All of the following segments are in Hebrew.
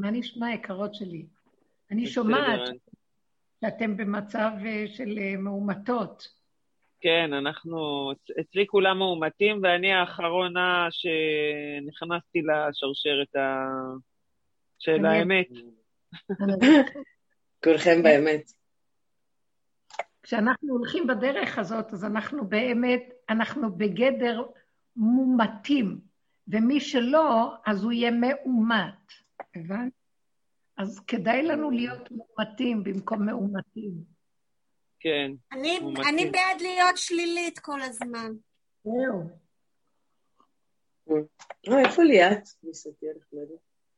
מה נשמע, יקרות שלי? אני שומעת שאתם במצב אה, של אה, מאומתות. כן, אנחנו, אצלי כולם מאומתים, ואני האחרונה שנכנסתי לשרשרת ה... של האמת. כולכם באמת. כשאנחנו הולכים בדרך הזאת, אז אנחנו באמת, אנחנו בגדר מומתים, ומי שלא, אז הוא יהיה מאומת. הבנת? אז כדאי לנו להיות מאומתים במקום מאומתים. כן. אני, אני בעד להיות שלילית כל הזמן. זהו. אה, איפה ליאת?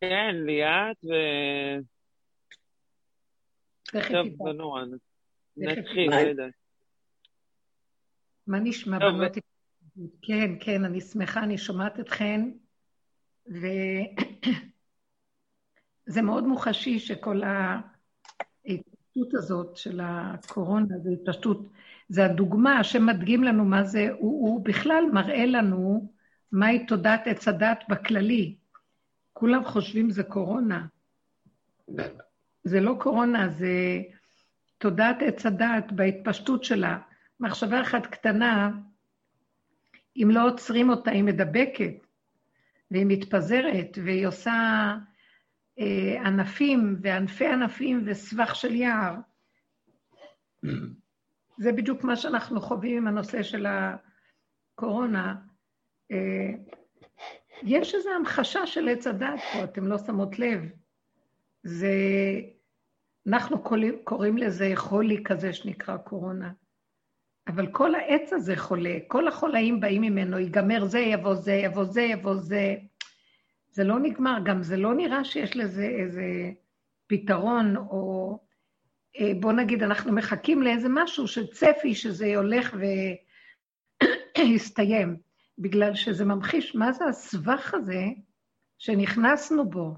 כן, ליאת ו... טוב, זה נורא. נתחיל, לא יודעת. מה נשמע, בנות? כן, כן, אני שמחה, אני שומעת אתכן, וזה מאוד מוחשי שכל ההתפשטות הזאת של הקורונה, זו התפשטות, זה הדוגמה שמדגים לנו מה זה, הוא, הוא בכלל מראה לנו מהי תודעת עץ הדת בכללי. כולם חושבים זה קורונה. זה לא קורונה, זה תודעת עץ הדת בהתפשטות שלה. מחשבה אחת קטנה, אם לא עוצרים אותה, היא מדבקת, והיא מתפזרת, והיא עושה ענפים וענפי ענפים וסבך של יער. זה בדיוק מה שאנחנו חווים עם הנושא של הקורונה. אה, יש איזו המחשה של עץ הדת פה, אתם לא שמות לב. זה, אנחנו קוראים, קוראים לזה חולי כזה שנקרא קורונה. אבל כל העץ הזה חולה, כל החולאים באים ממנו, ייגמר זה, יבוא זה, יבוא זה, יבוא זה. זה לא נגמר, גם זה לא נראה שיש לזה איזה פתרון, או אה, בוא נגיד, אנחנו מחכים לאיזה משהו של צפי שזה הולך ויסתיים, בגלל שזה ממחיש מה זה הסבך הזה שנכנסנו בו,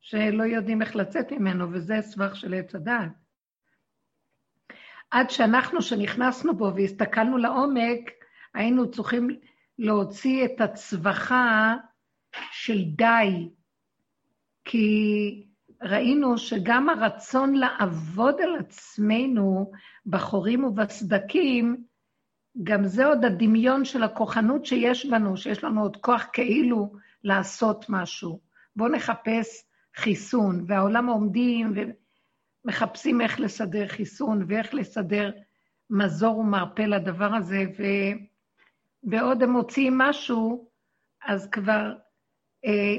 שלא יודעים איך לצאת ממנו, וזה סבך של עץ הדעת. עד שאנחנו, שנכנסנו בו והסתכלנו לעומק, היינו צריכים להוציא את הצווחה של די, כי ראינו שגם הרצון לעבוד על עצמנו בחורים ובסדקים, גם זה עוד הדמיון של הכוחנות שיש בנו, שיש לנו עוד כוח כאילו לעשות משהו. בואו נחפש חיסון, והעולם עומדים ומחפשים איך לסדר חיסון ואיך לסדר מזור ומרפא לדבר הזה, ובעוד הם מוציאים משהו, אז כבר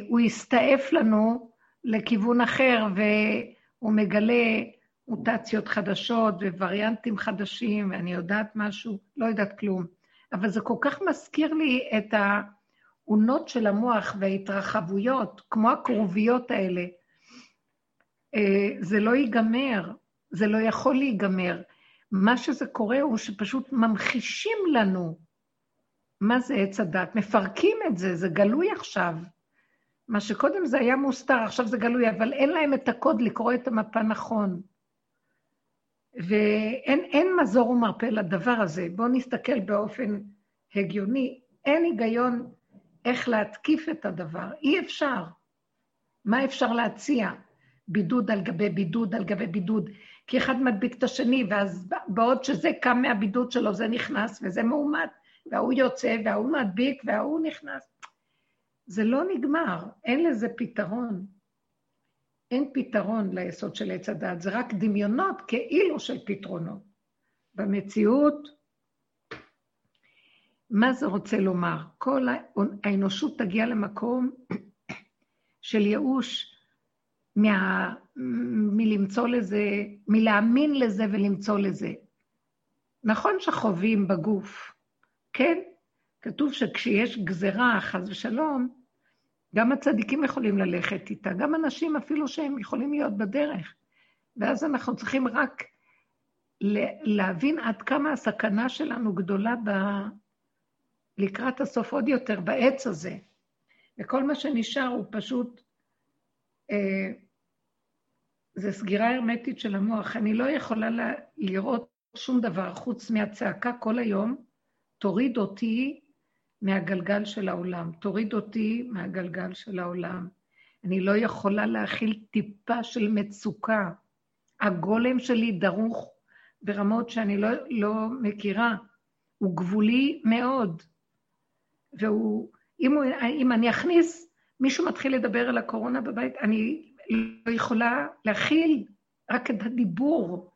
הוא יסתעף לנו לכיוון אחר, והוא מגלה מוטציות חדשות ווריאנטים חדשים, ואני יודעת משהו, לא יודעת כלום. אבל זה כל כך מזכיר לי את האונות של המוח וההתרחבויות, כמו הכרוביות האלה. אה, זה לא ייגמר, זה לא יכול להיגמר. מה שזה קורה הוא שפשוט ממחישים לנו מה זה עץ הדת, מפרקים את זה, זה גלוי עכשיו. מה שקודם זה היה מוסתר, עכשיו זה גלוי, אבל אין להם את הקוד לקרוא את המפה נכון. ואין מזור ומרפא לדבר הזה. בואו נסתכל באופן הגיוני. אין היגיון איך להתקיף את הדבר. אי אפשר. מה אפשר להציע? בידוד על גבי בידוד על גבי בידוד. כי אחד מדביק את השני, ואז בעוד שזה קם מהבידוד שלו, זה נכנס וזה מאומת, וההוא יוצא, וההוא מדביק, וההוא נכנס. זה לא נגמר, אין לזה פתרון. אין פתרון ליסוד של עץ הדת, זה רק דמיונות כאילו של פתרונות. במציאות, מה זה רוצה לומר? כל האנושות תגיע למקום של ייאוש מה, מלמצוא לזה, מלהאמין לזה ולמצוא לזה. נכון שחווים בגוף, כן? כתוב שכשיש גזרה, חס ושלום, גם הצדיקים יכולים ללכת איתה, גם אנשים אפילו שהם יכולים להיות בדרך. ואז אנחנו צריכים רק להבין עד כמה הסכנה שלנו גדולה ב... לקראת הסוף עוד יותר, בעץ הזה. וכל מה שנשאר הוא פשוט, אה, זה סגירה הרמטית של המוח. אני לא יכולה לה, לראות שום דבר חוץ מהצעקה כל היום, תוריד אותי מהגלגל של העולם. תוריד אותי מהגלגל של העולם. אני לא יכולה להכיל טיפה של מצוקה. הגולם שלי דרוך ברמות שאני לא, לא מכירה. הוא גבולי מאוד. והוא, אם, הוא, אם אני אכניס, מישהו מתחיל לדבר על הקורונה בבית, אני לא יכולה להכיל רק את הדיבור.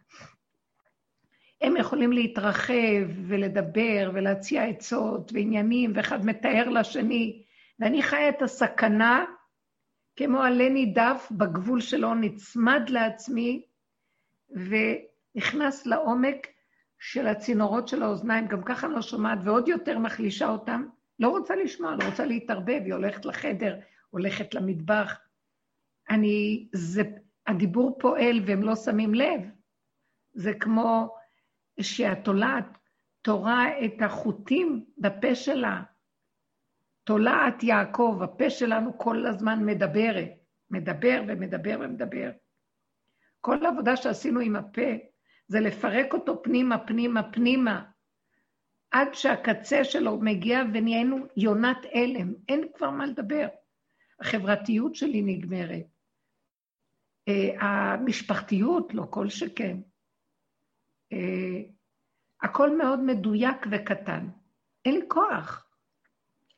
הם יכולים להתרחב ולדבר ולהציע עצות ועניינים, ואחד מתאר לשני, ואני חיה את הסכנה כמו עלה נידף בגבול שלו, נצמד לעצמי ונכנס לעומק של הצינורות של האוזניים, גם ככה לא שומעת, ועוד יותר מחלישה אותם. לא רוצה לשמוע, לא רוצה להתערבב, היא הולכת לחדר, הולכת למטבח. אני, זה, הדיבור פועל והם לא שמים לב. זה כמו שהתולעת תורה את החוטים בפה שלה. תולעת יעקב, הפה שלנו כל הזמן מדברת, מדבר ומדבר ומדבר. כל העבודה שעשינו עם הפה זה לפרק אותו פנימה, פנימה, פנימה, עד שהקצה שלו מגיע ונהיינו יונת הלם, אין כבר מה לדבר. החברתיות שלי נגמרת. אה, המשפחתיות, לא כל שכן. אה, הכל מאוד מדויק וקטן. אין לי כוח.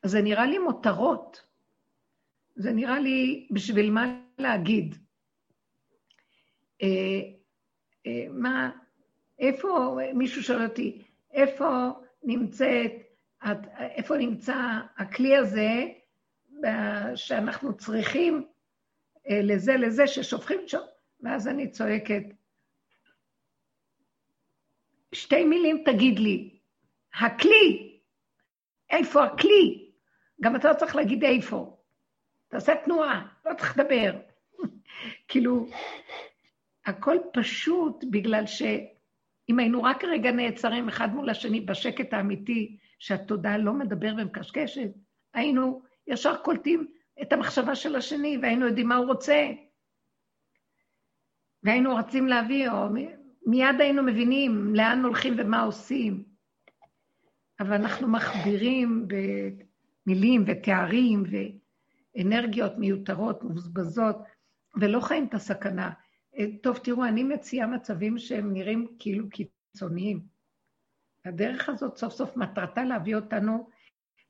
זה נראה לי מותרות. זה נראה לי בשביל מה להגיד. אה, אה, מה, איפה, מישהו שואל אותי, איפה נמצאת, איפה נמצא הכלי הזה שאנחנו צריכים לזה לזה ששופכים שם, ואז אני צועקת, שתי מילים תגיד לי, הכלי, איפה הכלי? גם אתה לא צריך להגיד איפה. תעשה תנועה, לא צריך לדבר. כאילו, הכל פשוט בגלל שאם היינו רק רגע נעצרים אחד מול השני בשקט האמיתי, שהתודעה לא מדבר ומקשקשת, היינו ישר קולטים את המחשבה של השני והיינו יודעים מה הוא רוצה. והיינו רוצים להביא, או מיד היינו מבינים לאן הולכים ומה עושים. אבל אנחנו מכבירים במילים ותארים ואנרגיות מיותרות, מבוזבזות, ולא חיים את הסכנה. טוב, תראו, אני מציעה מצבים שהם נראים כאילו קיצוניים. הדרך הזאת סוף סוף מטרתה להביא אותנו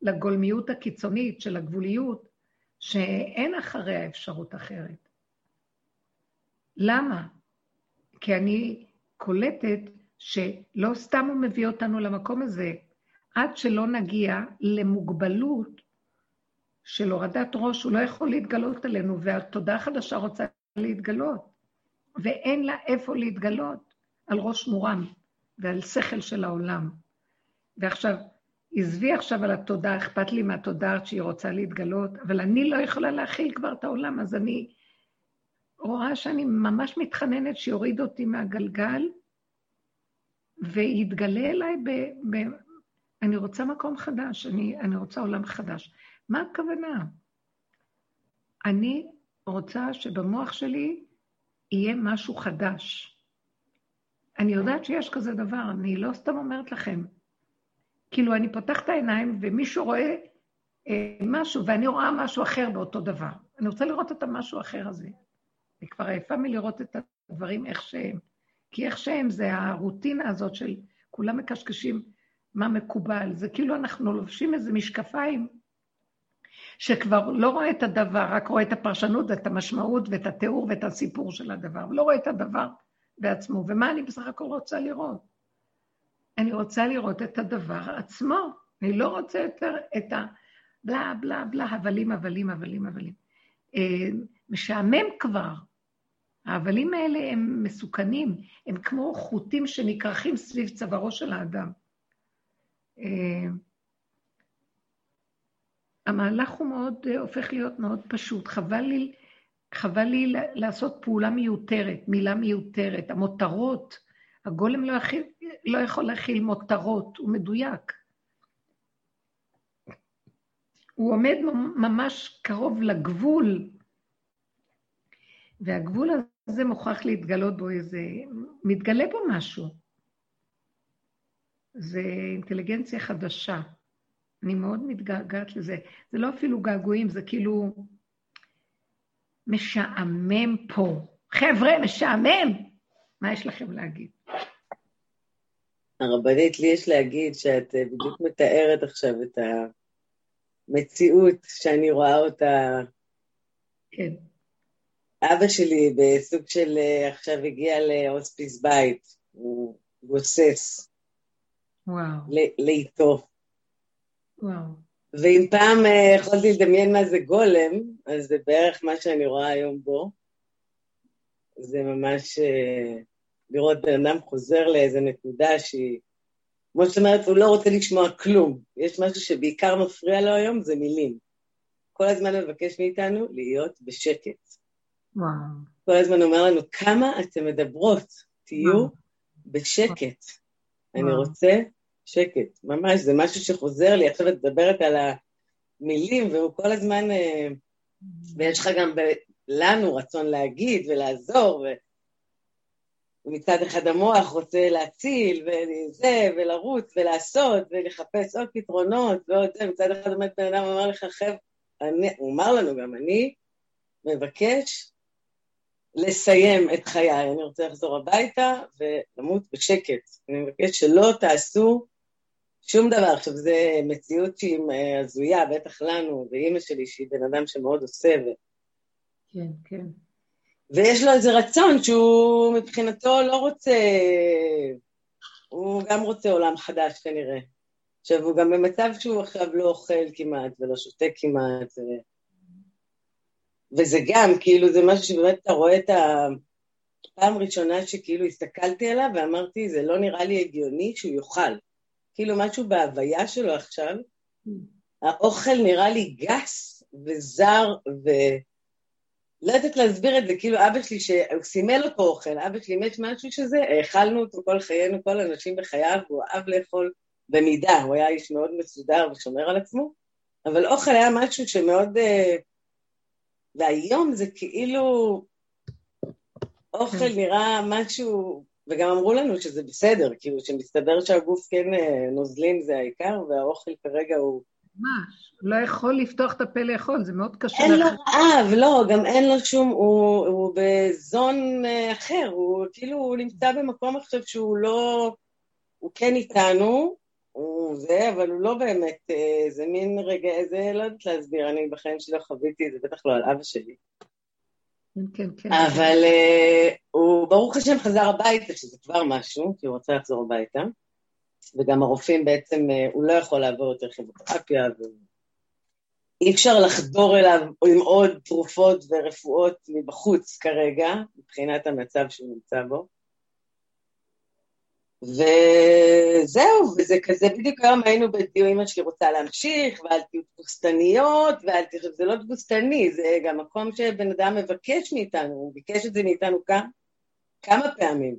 לגולמיות הקיצונית של הגבוליות, שאין אחריה אפשרות אחרת. למה? כי אני קולטת שלא סתם הוא מביא אותנו למקום הזה, עד שלא נגיע למוגבלות של הורדת ראש, הוא לא יכול להתגלות עלינו, והתודעה החדשה רוצה להתגלות, ואין לה איפה להתגלות על ראש מורם ועל שכל של העולם. ועכשיו, עזבי עכשיו על התודעה, אכפת לי מהתודעה שהיא רוצה להתגלות, אבל אני לא יכולה להכיל כבר את העולם, אז אני רואה שאני ממש מתחננת שיוריד אותי מהגלגל, ויתגלה אליי ב... ב אני רוצה מקום חדש, אני, אני רוצה עולם חדש. מה הכוונה? אני רוצה שבמוח שלי יהיה משהו חדש. אני יודעת שיש כזה דבר, אני לא סתם אומרת לכם. כאילו, אני פותחת העיניים ומישהו רואה אה, משהו, ואני רואה משהו אחר באותו דבר. אני רוצה לראות את המשהו האחר הזה. אני כבר עייפה מלראות את הדברים איך שהם. כי איך שהם זה הרוטינה הזאת של כולם מקשקשים מה מקובל. זה כאילו אנחנו לובשים איזה משקפיים שכבר לא רואה את הדבר, רק רואה את הפרשנות ואת המשמעות ואת התיאור ואת הסיפור של הדבר, ולא רואה את הדבר בעצמו. ומה אני בסך הכל רוצה לראות? אני רוצה לראות את הדבר עצמו. אני לא רוצה יותר את ה... בלה, בלה, בלה, הבלים, הבלים, הבלים, הבלים. אה, משעמם כבר. ההבלים האלה הם מסוכנים, הם כמו חוטים שנכרכים סביב צווארו של האדם. אה, המהלך הוא מאוד, אה, הופך להיות מאוד פשוט. חבל לי, חבל לי לעשות פעולה מיותרת, מילה מיותרת. המותרות, הגולם לא, יכיל, לא יכול להכיל מותרות, הוא מדויק. הוא עומד ממש קרוב לגבול, והגבול הזה מוכרח להתגלות בו איזה... מתגלה בו משהו. זה אינטליגנציה חדשה. אני מאוד מתגעגעת לזה. זה לא אפילו געגועים, זה כאילו... משעמם פה. חבר'ה, משעמם. מה יש לכם להגיד? הרבנית, לי יש להגיד שאת אה, בדיוק מתארת עכשיו את המציאות שאני רואה אותה. כן. אבא שלי בסוג של, אה, עכשיו הגיע להוספיס בית, הוא גוסס. וואו. לאיתו. וואו. ואם פעם אה, יכולתי לדמיין מה זה גולם, אז זה בערך מה שאני רואה היום בו. זה ממש אה, לראות בן אדם חוזר לאיזה נקודה שהיא... כמו שאת אומרת, הוא לא רוצה לשמוע כלום. יש משהו שבעיקר מפריע לו היום, זה מילים. כל הזמן מבקש מאיתנו להיות בשקט. וואו. כל הזמן אומר לנו, כמה אתן מדברות? תהיו וואו. בשקט. וואו. אני רוצה שקט, ממש, זה משהו שחוזר לי. עכשיו את מדברת על המילים, והוא כל הזמן... אה, ויש לך גם ב... לנו רצון להגיד ולעזור. ומצד אחד המוח רוצה להציל, וזה, ולרוץ, ולעשות, ולחפש עוד פתרונות, ועוד זה, מצד אחד עומד בן אדם ואומר לך, חבר'ה, הוא אמר לנו גם, אני מבקש לסיים את חיי, אני רוצה לחזור הביתה ולמות בשקט. אני מבקש שלא תעשו שום דבר. עכשיו, זו מציאות שהיא הזויה, בטח לנו, ואימא שלי, שהיא בן אדם שמאוד עושה. ו... כן, כן. ויש לו איזה רצון שהוא מבחינתו לא רוצה, הוא גם רוצה עולם חדש כנראה. עכשיו, הוא גם במצב שהוא עכשיו לא אוכל כמעט ולא שותה כמעט. ו... וזה גם, כאילו, זה משהו שבאמת אתה רואה את הפעם ראשונה שכאילו הסתכלתי עליו ואמרתי, זה לא נראה לי הגיוני שהוא יאכל. כאילו משהו בהוויה שלו עכשיו, האוכל נראה לי גס וזר ו... לא יודעת להסביר את זה, כאילו אבא שלי, שהוא סימל אותו אוכל, אבא שלי, אם יש משהו שזה, האכלנו אותו כל חיינו, כל אנשים בחייו, הוא אהב לאכול במידה, הוא היה איש מאוד מסודר ושומר על עצמו, אבל אוכל היה משהו שמאוד... אה, והיום זה כאילו... אוכל כן. נראה משהו וגם אמרו לנו שזה בסדר, כאילו שמסתבר שהגוף כן אה, נוזלים זה העיקר, והאוכל כרגע הוא... ממש, לא יכול לפתוח את הפה לאכול, זה מאוד קשה. אין לו רעב, לא, גם אין לו שום, הוא, הוא בזון אה, אחר, הוא כאילו, הוא נמצא במקום עכשיו שהוא לא, הוא כן איתנו, הוא זה, אבל הוא לא באמת, אה, זה מין רגע, זה לא יודעת להסביר, אני בחיים שלי חוויתי זה, בטח לא על אבא שלי. כן, כן, כן. אבל uh, הוא ברוך השם חזר הביתה, שזה כבר משהו, כי הוא רוצה לחזור הביתה. וגם הרופאים בעצם, uh, הוא לא יכול לעבור יותר כימותרפיה, ואי אפשר לחדור אליו עם עוד תרופות ורפואות מבחוץ כרגע, מבחינת המצב שהוא נמצא בו. וזהו, וזה כזה, בדיוק היום היינו בדיוק, אמא שלי רוצה להמשיך, ואל תהיו תבוסתניות, ואל תהיו, זה לא תבוסתני, זה גם מקום שבן אדם מבקש מאיתנו, הוא ביקש את זה מאיתנו כמה, כמה פעמים.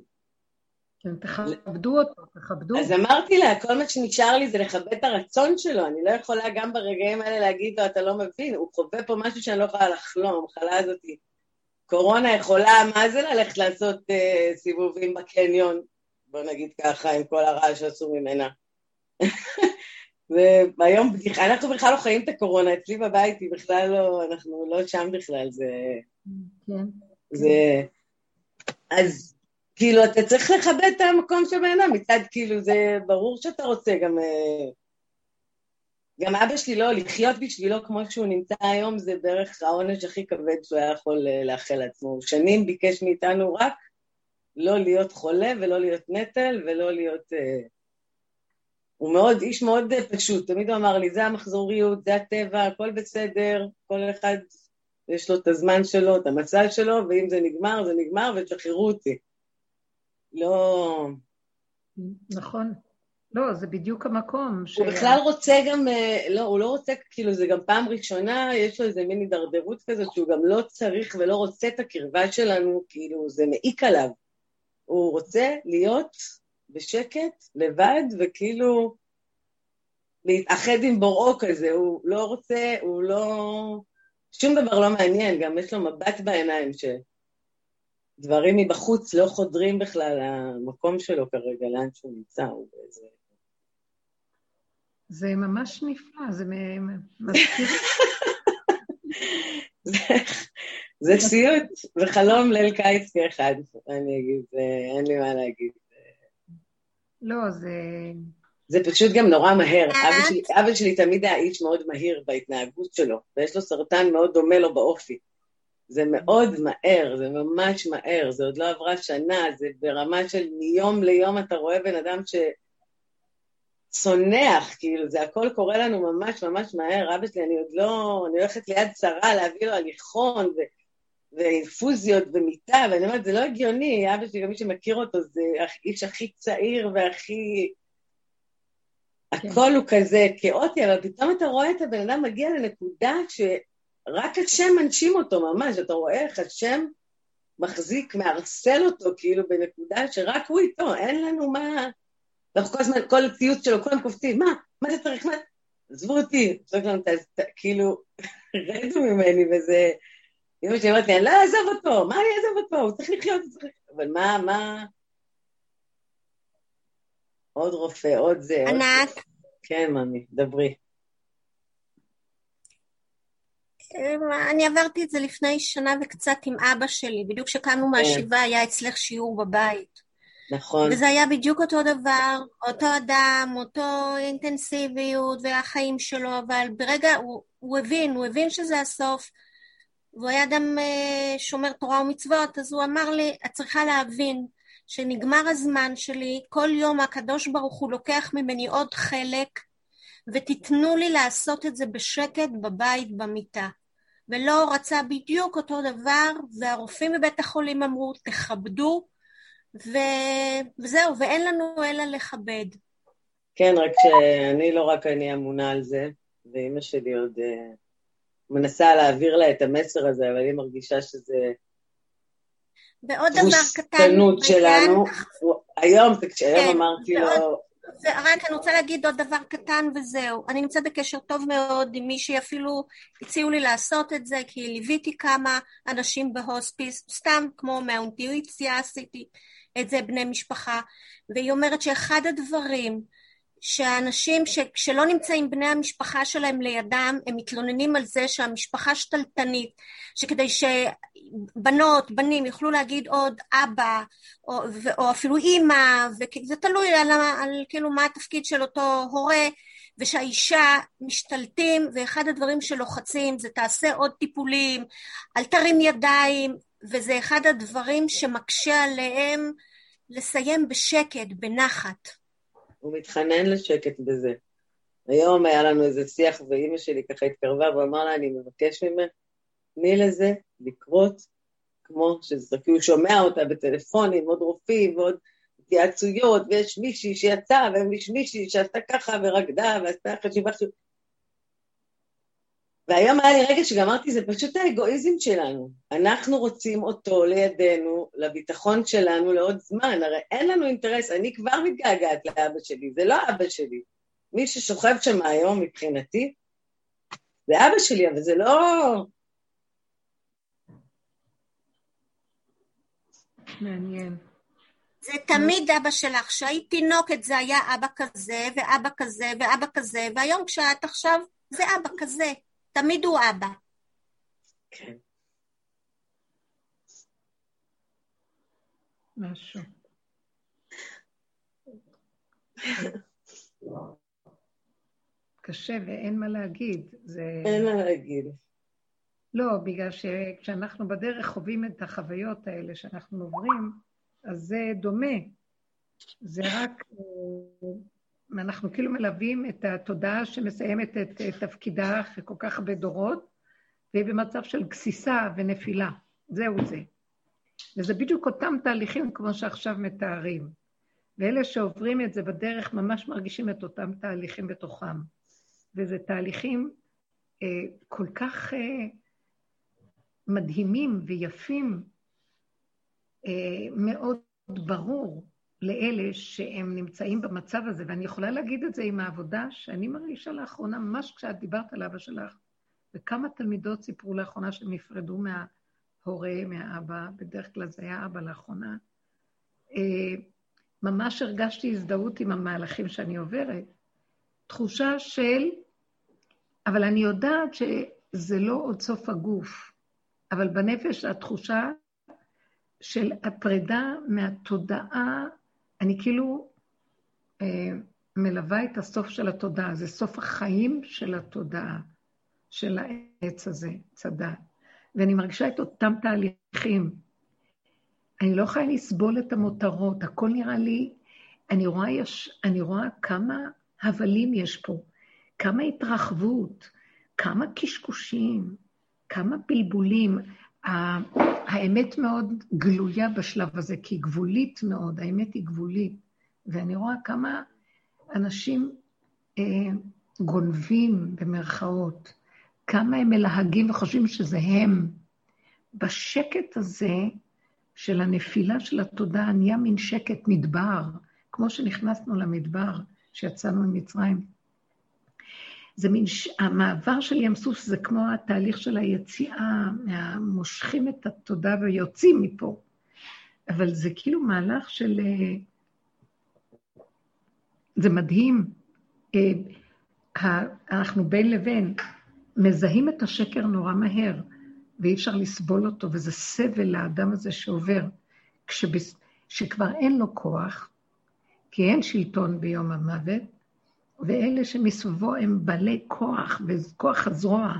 כן, תכבדו אותו, תכבדו. אז אמרתי לה, כל מה שנשאר לי זה לכבד את הרצון שלו, אני לא יכולה גם ברגעים האלה להגיד לו, אתה לא מבין, הוא חווה פה משהו שאני לא יכולה לחלום, המחלה הזאת, קורונה יכולה, מה זה ללכת לעשות uh, סיבובים בקניון? בוא נגיד ככה, עם כל הרעש שעשו ממנה. והיום בדיחה, אנחנו בכלל לא חיים את הקורונה, אצלי בבית היא בכלל לא, אנחנו לא שם בכלל, זה... כן. זה... אז כאילו, אתה צריך לכבד את המקום של בן אדם, מצד כאילו, זה ברור שאתה רוצה גם... אה, גם אבא שלי לא, לחיות בשבילו כמו שהוא נמצא היום, זה בערך העונש הכי כבד שהוא היה יכול אה, לאחל לעצמו. שנים ביקש מאיתנו רק לא להיות חולה ולא להיות נטל ולא להיות... Uh, הוא מאוד, איש מאוד פשוט, תמיד הוא אמר לי, זה המחזוריות, זה הטבע, הכל בסדר, כל אחד יש לו את הזמן שלו, את המצב שלו, ואם זה נגמר, זה נגמר, ותשחררו אותי. לא... נכון. לא, זה בדיוק המקום. ש... הוא בכלל רוצה גם, אה, לא, הוא לא רוצה, כאילו, זה גם פעם ראשונה, יש לו איזה מין הידרדרות כזאת, שהוא גם לא צריך ולא רוצה את הקרבה שלנו, כאילו, זה מעיק עליו. הוא רוצה להיות בשקט, לבד, וכאילו להתאחד עם בוראו כזה, הוא לא רוצה, הוא לא... שום דבר לא מעניין, גם יש לו מבט בעיניים שדברים מבחוץ לא חודרים בכלל למקום שלו כרגע, לאן שהוא נמצא, הוא באיזה... זה ממש נפלא, זה מזכיר... זה סיוט וחלום ליל קיץ כאחד, אני אגיד, אין לי מה להגיד. לא, זה... זה פשוט גם נורא מהר. אבא שלי, אבא שלי תמיד היה איש מאוד מהיר בהתנהגות שלו, ויש לו סרטן מאוד דומה לו באופי. זה מאוד מהר, זה ממש מהר, זה עוד לא עברה שנה, זה ברמה של מיום ליום אתה רואה בן אדם שצונח, כאילו, זה הכל קורה לנו ממש ממש מהר. אבא שלי, אני עוד לא, אני הולכת ליד שרה להביא לו הליכון, ו... ואינפוזיות ומיטה, ואני אומרת, זה לא הגיוני, אבא שלי, גם מי שמכיר אותו, זה האיש הכי צעיר והכי... כן. הכל הוא כזה כאוטי, אבל פתאום אתה רואה את הבן אדם מגיע לנקודה שרק השם מנשים אותו ממש, אתה רואה איך השם מחזיק, מערסל אותו כאילו בנקודה שרק הוא איתו, אין לנו מה... אנחנו כל הזמן, כל הציוץ שלו, כולם קופצים, מה? מה אתה צריך? מה? עזבו אותי, כאילו, רדו ממני, וזה... אמא שלי אומרת לי, אני לא אעזוב אותו, מה אני אעזוב אותו? הוא צריך לחיות, הוא צריך לחיות. אבל מה, מה... עוד רופא, עוד זה. ענת. כן, ממי, דברי. אה, אני עברתי את זה לפני שנה וקצת עם אבא שלי, בדיוק כשקמנו כן. מהשבעה היה אצלך שיעור בבית. נכון. וזה היה בדיוק אותו דבר, אותו אדם, אותו אינטנסיביות והחיים שלו, אבל ברגע, הוא, הוא הבין, הוא הבין שזה הסוף, והוא היה אדם אה, שומר תורה ומצוות, אז הוא אמר לי, את צריכה להבין שנגמר הזמן שלי, כל יום הקדוש ברוך הוא לוקח ממני עוד חלק, ותיתנו לי לעשות את זה בשקט בבית במיטה. ולא רצה בדיוק אותו דבר, והרופאים בבית החולים אמרו, תכבדו, ו... וזהו, ואין לנו אלא לכבד. כן, רק שאני לא רק אני אמונה על זה, ואימא שלי עוד... מנסה להעביר לה את המסר הזה, אבל היא מרגישה שזה... ועוד דבר קטן, שלנו. היום, היום כן, אמרתי ועוד, לו... רק אני רוצה להגיד עוד דבר קטן וזהו. אני נמצאת בקשר טוב מאוד עם מישהי, אפילו הציעו לי לעשות את זה, כי ליוויתי כמה אנשים בהוספיס, סתם כמו מהאונטיואיציה עשיתי את זה, בני משפחה, והיא אומרת שאחד הדברים שאנשים ש... שלא נמצאים בני המשפחה שלהם לידם, הם מתלוננים על זה שהמשפחה שתלטנית, שכדי שבנות, בנים יוכלו להגיד עוד אבא, או, או אפילו אימא, וזה תלוי על, על כאילו מה התפקיד של אותו הורה, ושהאישה משתלטים, ואחד הדברים שלוחצים זה תעשה עוד טיפולים, אל תרים ידיים, וזה אחד הדברים שמקשה עליהם לסיים בשקט, בנחת. הוא מתחנן לשקט בזה. היום היה לנו איזה שיח, ואימא שלי ככה התקרבה ואמר לה, אני מבקש ממך, תני לזה לקרות כמו שזה, כי הוא שומע אותה בטלפונים, עוד רופאים ועוד התייעצויות, ויש מישהי שיצאה, ויש מישהי שעשתה ככה ורקדה, ועשתה חשיבה חשיבה. והיום היה לי רגע שגמרתי, זה פשוט האגואיזם שלנו. אנחנו רוצים אותו לידינו, לביטחון שלנו לעוד זמן. הרי אין לנו אינטרס, אני כבר מתגעגעת לאבא שלי, זה לא אבא שלי. מי ששוכב שם היום מבחינתי, זה אבא שלי, אבל זה לא... מעניין. זה תמיד אבא שלך. כשהיית תינוקת זה היה אבא כזה, ואבא כזה, ואבא כזה, והיום כשאת עכשיו, זה אבא כזה. תמיד הוא אבא. כן. משהו. קשה ואין מה להגיד. זה... אין מה להגיד. לא, בגלל שכשאנחנו בדרך חווים את החוויות האלה שאנחנו עוברים, אז זה דומה. זה רק אנחנו כאילו מלווים את התודעה שמסיימת את, תפקידה אחרי כל כך הרבה דורות, והיא במצב של גסיסה ונפילה. זהו זה. וזה בדיוק אותם תהליכים כמו שעכשיו מתארים. ואלה שעוברים את זה בדרך ממש מרגישים את אותם תהליכים בתוכם. וזה תהליכים אה, כל כך אה, מדהימים ויפים, אה, מאוד ברור. לאלה שהם נמצאים במצב הזה, ואני יכולה להגיד את זה עם העבודה שאני מרגישה לאחרונה, ממש כשאת דיברת על אבא שלך, וכמה תלמידות סיפרו לאחרונה שהם נפרדו מההורה, מהאבא, בדרך כלל זה היה אבא לאחרונה, אה, ממש הרגשתי הזדהות עם המהלכים שאני עוברת. תחושה של, אבל אני יודעת שזה לא עוד סוף הגוף. אבל בנפש התחושה של הפרידה מהתודעה, אני כאילו אה, מלווה את הסוף של התודעה, זה סוף החיים של התודעה, של העץ הזה, צדה. ואני מרגישה את אותם תהליכים. אני לא יכולה לסבול את המותרות, הכל נראה לי, אני רואה, יש, אני רואה כמה הבלים יש פה, כמה התרחבות, כמה קשקושים, כמה בלבולים. האמת מאוד גלויה בשלב הזה, כי היא גבולית מאוד, האמת היא גבולית. ואני רואה כמה אנשים אה, גונבים, במרכאות, כמה הם מלהגים וחושבים שזה הם. בשקט הזה של הנפילה של התודעה נהיה מין שקט מדבר, כמו שנכנסנו למדבר, שיצאנו ממצרים. זה מין, ש... המעבר של ים סוף זה כמו התהליך של היציאה, מושכים את התודעה ויוצאים מפה. אבל זה כאילו מהלך של... אה, זה מדהים. אה, אנחנו בין לבין מזהים את השקר נורא מהר, ואי אפשר לסבול אותו, וזה סבל לאדם הזה שעובר, כשבס... שכבר אין לו כוח, כי אין שלטון ביום המוות, ואלה שמסביבו הם בעלי כוח, וכוח הזרוע,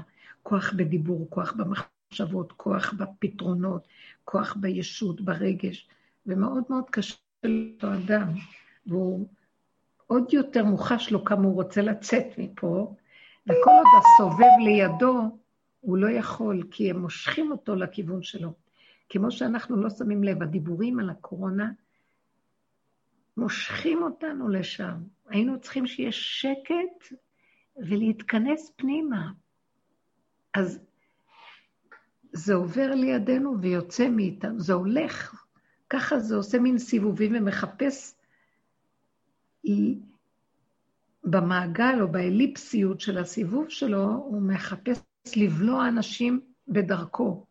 כוח בדיבור, כוח במחשבות, כוח בפתרונות, כוח בישות, ברגש, ומאוד מאוד קשה לאותו אדם, והוא עוד יותר מוחש לו כמה הוא רוצה לצאת מפה, וכל עוד הסובב לידו, הוא לא יכול, כי הם מושכים אותו לכיוון שלו. כמו שאנחנו לא שמים לב, הדיבורים על הקורונה מושכים אותנו לשם. היינו צריכים שיהיה שקט ולהתכנס פנימה. אז זה עובר לידינו ויוצא מאיתנו, זה הולך, ככה זה עושה מין סיבובים ומחפש במעגל או באליפסיות של הסיבוב שלו, הוא מחפש לבלוע אנשים בדרכו.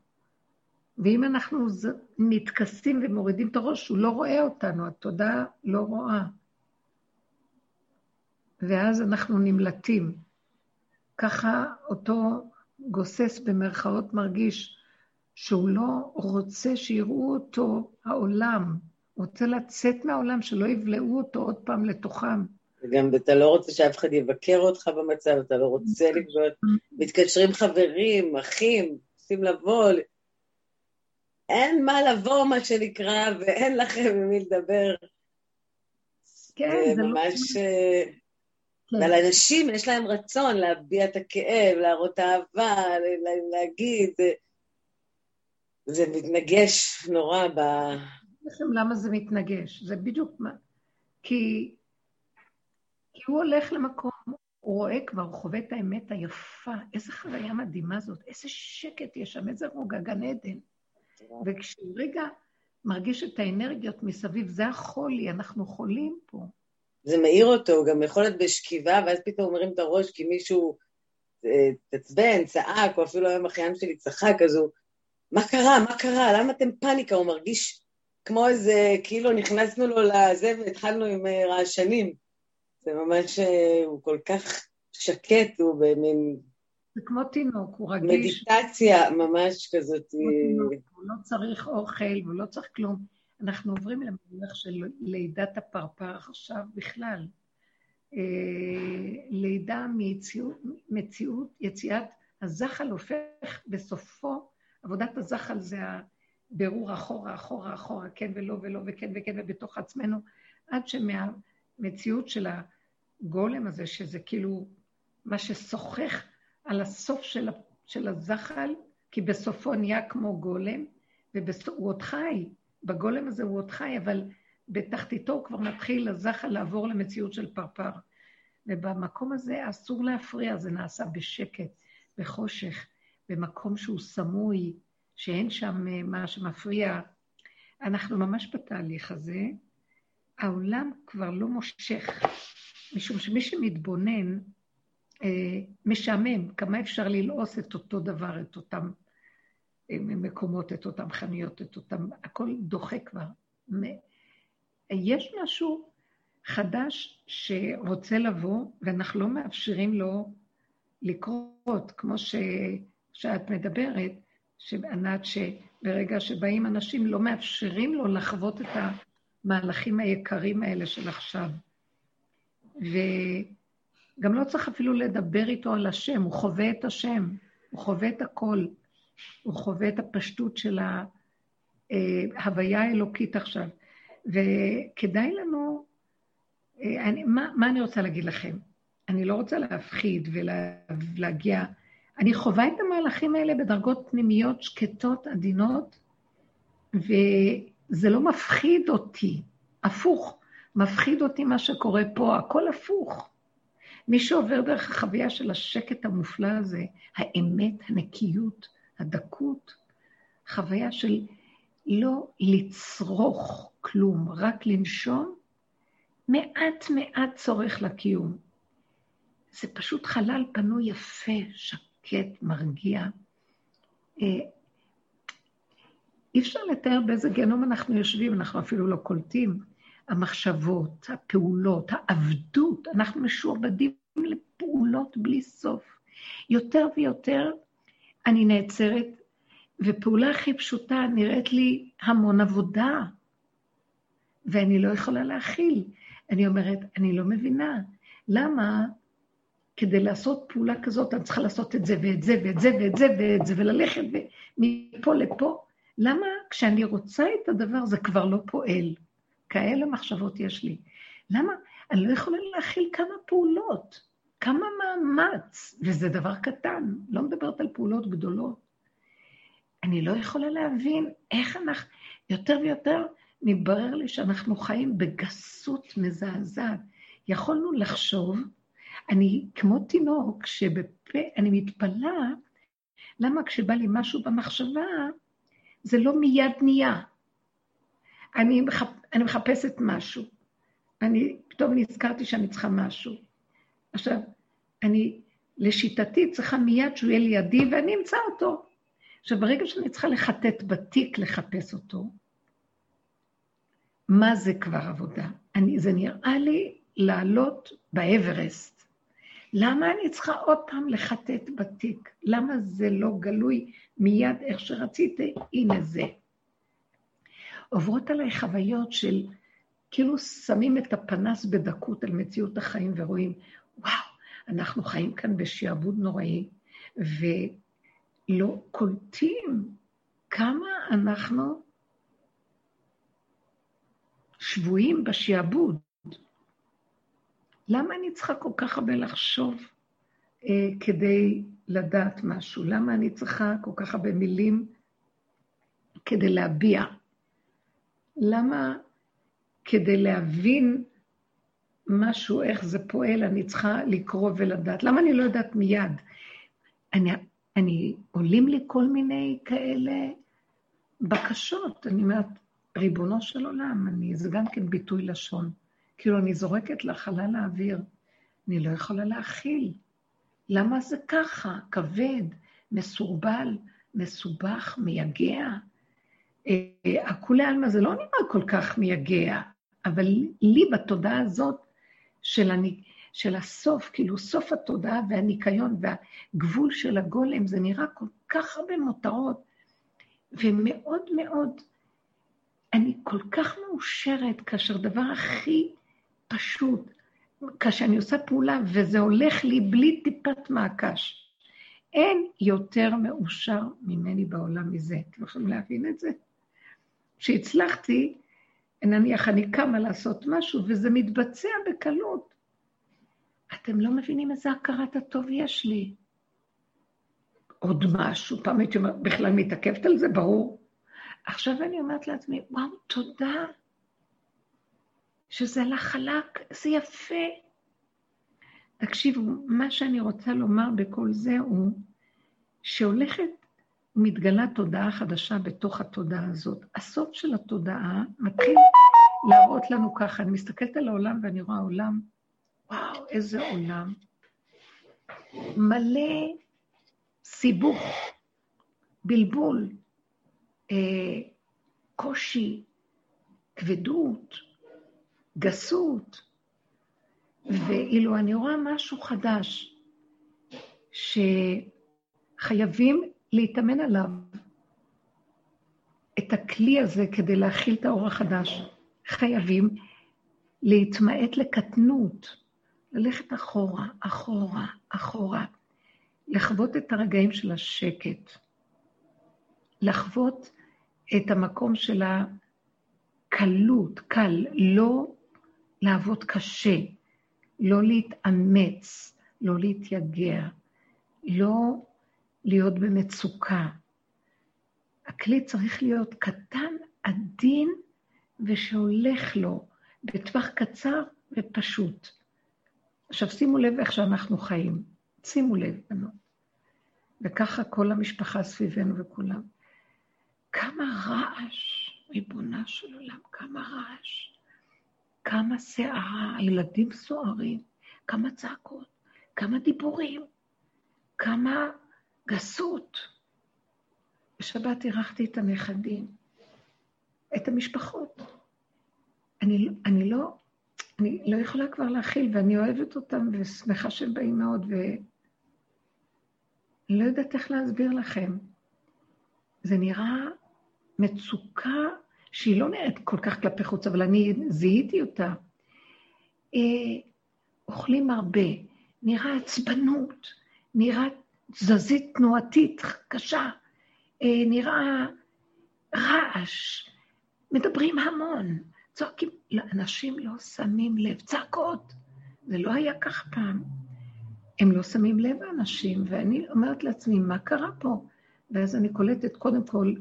ואם אנחנו מתכסים ומורידים את הראש, הוא לא רואה אותנו, התודעה לא רואה. ואז אנחנו נמלטים. ככה אותו גוסס במרכאות מרגיש שהוא לא רוצה שיראו אותו העולם, הוא רוצה לצאת מהעולם, שלא יבלעו אותו עוד פעם לתוכם. וגם אתה לא רוצה שאף אחד יבקר אותך במצב, אתה לא רוצה לבנות, מתקשרים חברים, אחים, רוצים לבוא, אין מה לבוא, מה שנקרא, ואין לכם עם מי לדבר. כן, זה לא... ממש... כן. ועל אנשים יש להם רצון להביע את הכאב, להראות אהבה, להגיד, זה, זה מתנגש נורא ב... לכם למה זה מתנגש, זה בדיוק מה... כי, כי הוא הולך למקום, הוא רואה כבר, הוא חווה את האמת היפה, איזה חוויה מדהימה זאת, איזה שקט יש שם, איזה רוגע, גן עדן. וכשהוא רגע מרגיש את האנרגיות מסביב, זה החולי, אנחנו חולים פה. זה מאיר אותו, הוא גם יכול להיות בשכיבה, ואז פתאום מרים את הראש כי מישהו התעצבן, אה, צעק, או אפילו היום אחיין שלי צחק, אז הוא, מה קרה, מה קרה, למה אתם פאניקה? הוא מרגיש כמו איזה, כאילו נכנסנו לו לזה והתחלנו עם אה, רעשנים. זה ממש, אה, הוא כל כך שקט, הוא במין... זה כמו תינוק, הוא רגיש. מדיטציה ממש כזאת. הוא לא צריך אוכל, הוא לא צריך כלום. אנחנו עוברים למהלך של לידת הפרפר עכשיו בכלל. אה, לידה ממציאות, מציאות, יציאת הזחל הופך בסופו, עבודת הזחל זה הבירור אחורה, אחורה, אחורה, כן ולא ולא וכן וכן ובתוך עצמנו, עד שמהמציאות של הגולם הזה, שזה כאילו מה ששוחח על הסוף של, של הזחל, כי בסופו נהיה כמו גולם, והוא עוד חי, בגולם הזה הוא עוד חי, אבל בתחתיתו הוא כבר מתחיל הזחל לעבור למציאות של פרפר. ובמקום הזה אסור להפריע, זה נעשה בשקט, בחושך, במקום שהוא סמוי, שאין שם אה, מה שמפריע. אנחנו ממש בתהליך הזה. העולם כבר לא מושך, משום שמי שמתבונן, משעמם, כמה אפשר ללעוס את אותו דבר, את אותם אה, מקומות, את אותם חנויות, את אותם, הכל דוחה כבר. יש משהו חדש שרוצה לבוא, ואנחנו לא מאפשרים לו לקרות, כמו ש... שאת מדברת, שענת, שברגע שבאים אנשים לא מאפשרים לו לחוות את המהלכים היקרים האלה של עכשיו. וגם לא צריך אפילו לדבר איתו על השם, הוא חווה את השם, הוא חווה את הכל, הוא חווה את הפשטות של ההוויה האלוקית עכשיו. וכדאי לנו, אה, אני, מה, מה אני רוצה להגיד לכם? אני לא רוצה להפחיד ולהגיע... אני חווה את המהלכים האלה בדרגות פנימיות שקטות, עדינות, וזה לא מפחיד אותי, הפוך, מפחיד אותי מה שקורה פה, הכל הפוך. מי שעובר דרך החוויה של השקט המופלא הזה, האמת, הנקיות, הדקות, חוויה של לא לצרוך כלום, רק לנשום, מעט מעט צורך לקיום. זה פשוט חלל פנוי יפה, שקט, מרגיע. אה, אי אפשר לתאר באיזה גיהנום אנחנו יושבים, אנחנו אפילו לא קולטים. המחשבות, הפעולות, העבדות, אנחנו משועבדים לפעולות בלי סוף. יותר ויותר אני נעצרת, ופעולה הכי פשוטה נראית לי המון עבודה, ואני לא יכולה להכיל. אני אומרת, אני לא מבינה, למה כדי לעשות פעולה כזאת אני צריכה לעשות את זה ואת זה ואת זה ואת זה ואת זה, וללכת מפה לפה? למה כשאני רוצה את הדבר זה כבר לא פועל? כאלה מחשבות יש לי. למה? אני לא יכולה להכיל כמה פעולות, כמה מאמץ, וזה דבר קטן, לא מדברת על פעולות גדולות. אני לא יכולה להבין איך אנחנו, יותר ויותר מתברר לי שאנחנו חיים בגסות מזעזעת. יכולנו לחשוב, אני כמו תינוק שבפה, אני מתפלאה, למה כשבא לי משהו במחשבה, זה לא מיד נהיה. אני. אני מחפשת משהו. אני פתאום נזכרתי שאני צריכה משהו. עכשיו, אני לשיטתי צריכה מיד שהוא יהיה לידי ואני אמצא אותו. עכשיו, ברגע שאני צריכה לחטט בתיק לחפש אותו, מה זה כבר עבודה? אני, זה נראה לי לעלות באברסט. למה אני צריכה עוד פעם לחטט בתיק? למה זה לא גלוי מיד איך שרציתי? הנה זה. עוברות עליי חוויות של כאילו שמים את הפנס בדקות על מציאות החיים ורואים, וואו, אנחנו חיים כאן בשעבוד נוראי, ולא קולטים כמה אנחנו שבויים בשעבוד. למה אני צריכה כל כך הרבה לחשוב אה, כדי לדעת משהו? למה אני צריכה כל כך הרבה מילים כדי להביע? למה כדי להבין משהו, איך זה פועל, אני צריכה לקרוא ולדעת? למה אני לא יודעת מיד? אני, אני, עולים לי כל מיני כאלה בקשות. אני אומרת, ריבונו של עולם, אני, זה גם כן ביטוי לשון. כאילו, אני זורקת לחלל האוויר, אני לא יכולה להכיל. למה זה ככה? כבד, מסורבל, מסובך, מייגע. אה, הכולי עלמא זה לא נראה כל כך מייגע, אבל לי בתודעה הזאת של, אני, של הסוף, כאילו סוף התודעה והניקיון והגבול של הגולם, זה נראה כל כך הרבה מותרות, ומאוד מאוד, אני כל כך מאושרת כאשר דבר הכי פשוט, כאשר אני עושה פעולה וזה הולך לי בלי טיפת מעקש. אין יותר מאושר ממני בעולם מזה. אתם יכולים להבין את זה? כשהצלחתי, נניח אני קמה לעשות משהו וזה מתבצע בקלות. אתם לא מבינים איזה הכרת הטוב יש לי. עוד משהו, פעם הייתי אומרת, בכלל מתעכבת על זה, ברור. עכשיו אני אומרת לעצמי, וואו, תודה שזה הלך חלק, זה יפה. תקשיבו, מה שאני רוצה לומר בכל זה הוא שהולכת מתגלה תודעה חדשה בתוך התודעה הזאת. הסוף של התודעה מתחיל להראות לנו ככה, אני מסתכלת על העולם ואני רואה עולם, וואו, איזה עולם. מלא סיבוך, בלבול, אה, קושי, כבדות, גסות, ואילו אני רואה משהו חדש, שחייבים להתאמן עליו, את הכלי הזה כדי להכיל את האור החדש. חייבים להתמעט לקטנות, ללכת אחורה, אחורה, אחורה, לחוות את הרגעים של השקט, לחוות את המקום של הקלות, קל, לא לעבוד קשה, לא להתאמץ, לא להתייגע, לא להיות במצוקה. הכלי צריך להיות קטן, עדין, ושהולך לו בטווח קצר ופשוט. עכשיו שימו לב איך שאנחנו חיים. שימו לב, בנות. וככה כל המשפחה סביבנו וכולם. כמה רעש, ריבונה של עולם, כמה רעש. כמה סערה, הילדים סוערים, כמה צעקות, כמה דיבורים, כמה גסות. בשבת אירחתי את הנכדים, את המשפחות. אני, אני לא, אני לא יכולה כבר להכיל, ואני אוהבת אותם ושמחה שהם באים מאוד, ואני לא יודעת איך להסביר לכם. זה נראה מצוקה שהיא לא נראית כל כך כלפי חוץ, אבל אני זיהיתי אותה. אה, אוכלים הרבה, נראה עצבנות, נראה תזזית תנועתית קשה, אה, נראה רעש, מדברים המון, צועקים, אנשים לא שמים לב, צעקות, זה לא היה כך פעם. הם לא שמים לב האנשים, ואני אומרת לעצמי, מה קרה פה? ואז אני קולטת קודם כל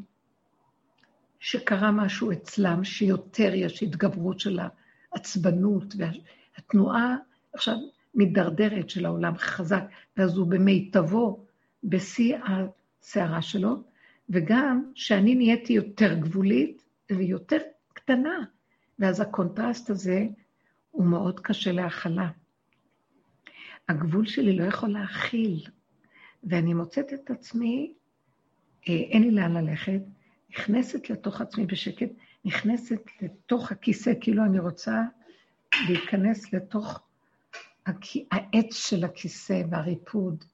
שקרה משהו אצלם, שיותר יש התגברות של העצבנות, והתנועה עכשיו מידרדרת של העולם חזק, ואז הוא במיטבו, בשיא הסערה שלו, וגם שאני נהייתי יותר גבולית ויותר קטנה, ואז הקונטרסט הזה הוא מאוד קשה להכלה. הגבול שלי לא יכול להכיל, ואני מוצאת את עצמי, אה, אין לי לאן ללכת, נכנסת לתוך עצמי בשקט, נכנסת לתוך הכיסא, כאילו אני רוצה להיכנס לתוך העץ של הכיסא והריפוד,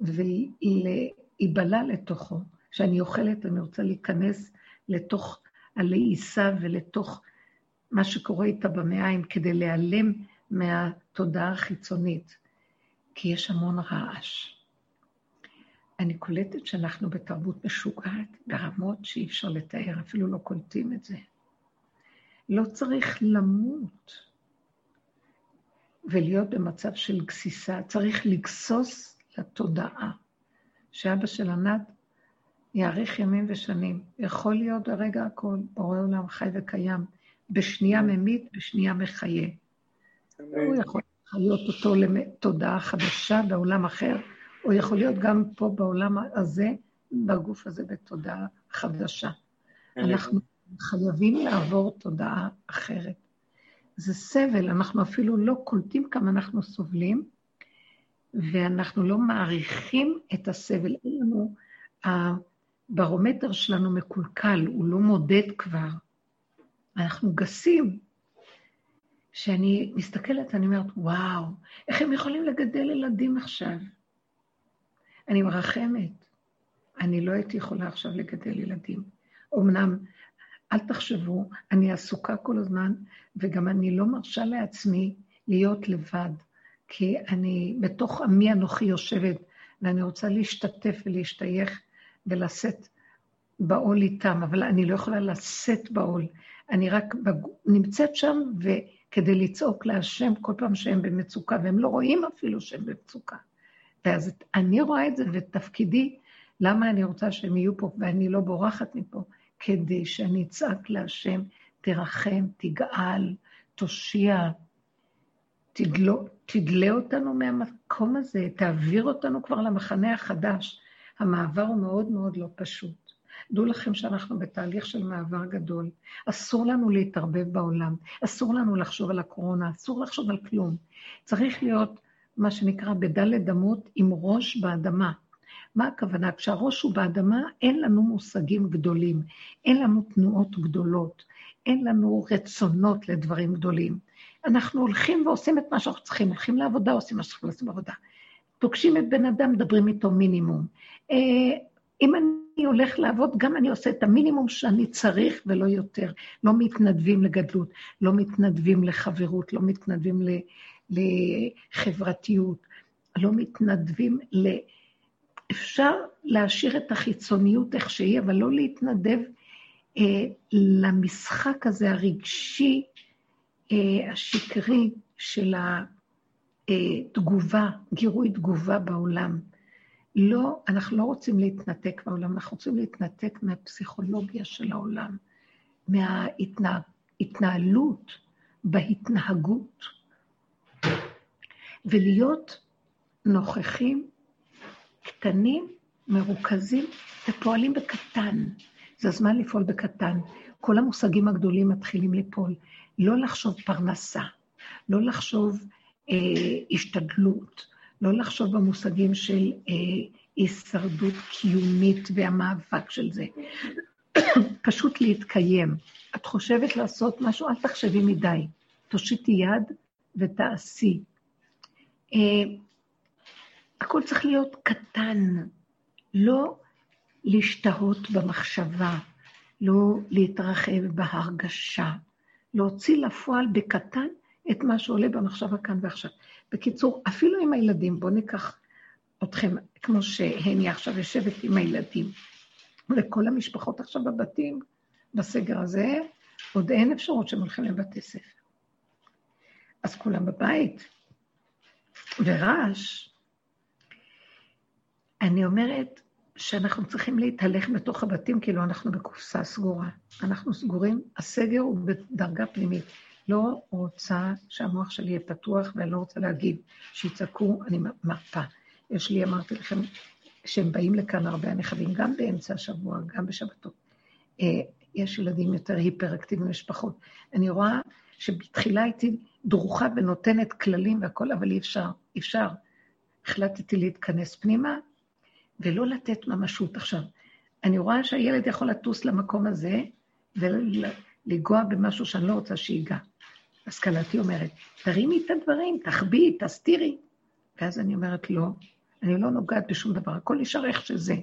ולהיבלע לתוכו. כשאני אוכלת, אני רוצה להיכנס לתוך הלעיסה ולתוך מה שקורה איתה במעיים, כדי להיעלם מהתודעה החיצונית, כי יש המון רעש. אני קולטת שאנחנו בתרבות משוגעת ברמות שאי אפשר לתאר, אפילו לא קולטים את זה. לא צריך למות ולהיות במצב של גסיסה, צריך לגסוס לתודעה. שאבא של ענת יאריך ימים ושנים. יכול להיות הרגע הכל, בורא עולם חי וקיים, בשנייה ממית, בשנייה מחיה. הוא יכול לחיות אותו לתודעה חדשה בעולם אחר, או יכול להיות גם פה בעולם הזה, בגוף הזה בתודעה חדשה. אנחנו חייבים לעבור תודעה אחרת. זה סבל, אנחנו אפילו לא קולטים כמה אנחנו סובלים, ואנחנו לא מעריכים את הסבל. אין לנו, הברומטר שלנו מקולקל, הוא לא מודד כבר. אנחנו גסים. כשאני מסתכלת, אני אומרת, וואו, איך הם יכולים לגדל ילדים עכשיו? אני מרחמת. אני לא הייתי יכולה עכשיו לגדל ילדים. אמנם, אל תחשבו, אני עסוקה כל הזמן, וגם אני לא מרשה לעצמי להיות לבד, כי אני בתוך עמי אנוכי יושבת, ואני רוצה להשתתף ולהשתייך ולשאת בעול איתם, אבל אני לא יכולה לשאת בעול. אני רק נמצאת שם, וכדי לצעוק להשם כל פעם שהם במצוקה, והם לא רואים אפילו שהם במצוקה. ואז אני רואה את זה, ותפקידי, למה אני רוצה שהם יהיו פה ואני לא בורחת מפה? כדי שאני אצעק להשם, תרחם, תגאל, תושיע, תדלו, תדלה אותנו מהמקום הזה, תעביר אותנו כבר למחנה החדש. המעבר הוא מאוד מאוד לא פשוט. דעו לכם שאנחנו בתהליך של מעבר גדול. אסור לנו להתערבב בעולם, אסור לנו לחשוב על הקורונה, אסור לחשוב על כלום. צריך להיות מה שנקרא בדלת אמות עם ראש באדמה. מה הכוונה? כשהראש הוא באדמה, אין לנו מושגים גדולים, אין לנו תנועות גדולות, אין לנו רצונות לדברים גדולים. אנחנו הולכים ועושים את מה שאנחנו צריכים, הולכים לעבודה, עושים מה שאנחנו עושים בעבודה. פוגשים את בן אדם, מדברים איתו מינימום. אה, אם אני הולך לעבוד, גם אני עושה את המינימום שאני צריך ולא יותר. לא מתנדבים לגדלות, לא מתנדבים לחברות, לא מתנדבים לחברתיות, לא מתנדבים ל... אפשר להשאיר את החיצוניות איך שהיא, אבל לא להתנדב אה, למשחק הזה הרגשי, אה, השקרי של התגובה, גירוי תגובה בעולם. לא, אנחנו לא רוצים להתנתק מהעולם, אנחנו רוצים להתנתק מהפסיכולוגיה של העולם, מההתנהלות בהתנהגות, ולהיות נוכחים, קטנים, מרוכזים ופועלים בקטן. זה הזמן לפעול בקטן. כל המושגים הגדולים מתחילים ליפול. לא לחשוב פרנסה, לא לחשוב אה, השתדלות, לא לחשוב במושגים של אה, הישרדות קיומית והמאבק של זה. פשוט להתקיים. את חושבת לעשות משהו, אל תחשבי מדי. תושיטי יד ותעשי. אה, הכל צריך להיות קטן, לא להשתהות במחשבה, לא להתרחב בהרגשה, להוציא לפועל בקטן את מה שעולה במחשבה כאן ועכשיו. בקיצור, אפילו עם הילדים, בואו ניקח אתכם, כמו שהני עכשיו יושבת עם הילדים, וכל המשפחות עכשיו בבתים, בסגר הזה, עוד אין אפשרות שהם הולכים לבתי ספר. אז כולם בבית. ורעש, אני אומרת שאנחנו צריכים להתהלך בתוך הבתים כאילו אנחנו בקופסה סגורה. אנחנו סגורים, הסגר הוא בדרגה פנימית. לא רוצה שהמוח שלי יהיה פתוח ואני לא רוצה להגיב. שיצעקו, אני מרפה. יש לי, אמרתי לכם, שהם באים לכאן הרבה הנכדים, גם באמצע השבוע, גם בשבתות. אה, יש ילדים יותר היפראקטיביים משפחות. אני רואה שבתחילה הייתי דרוכה ונותנת כללים והכול, אבל אי אפשר, אי אפשר. החלטתי להתכנס פנימה ולא לתת ממשות. עכשיו, אני רואה שהילד יכול לטוס למקום הזה ולגוע במשהו שאני לא רוצה שיגע. השכלתי אומרת, תרימי את הדברים, תחביאי, תסתירי. ואז אני אומרת, לא, אני לא נוגעת בשום דבר, הכל נשאר איך שזה.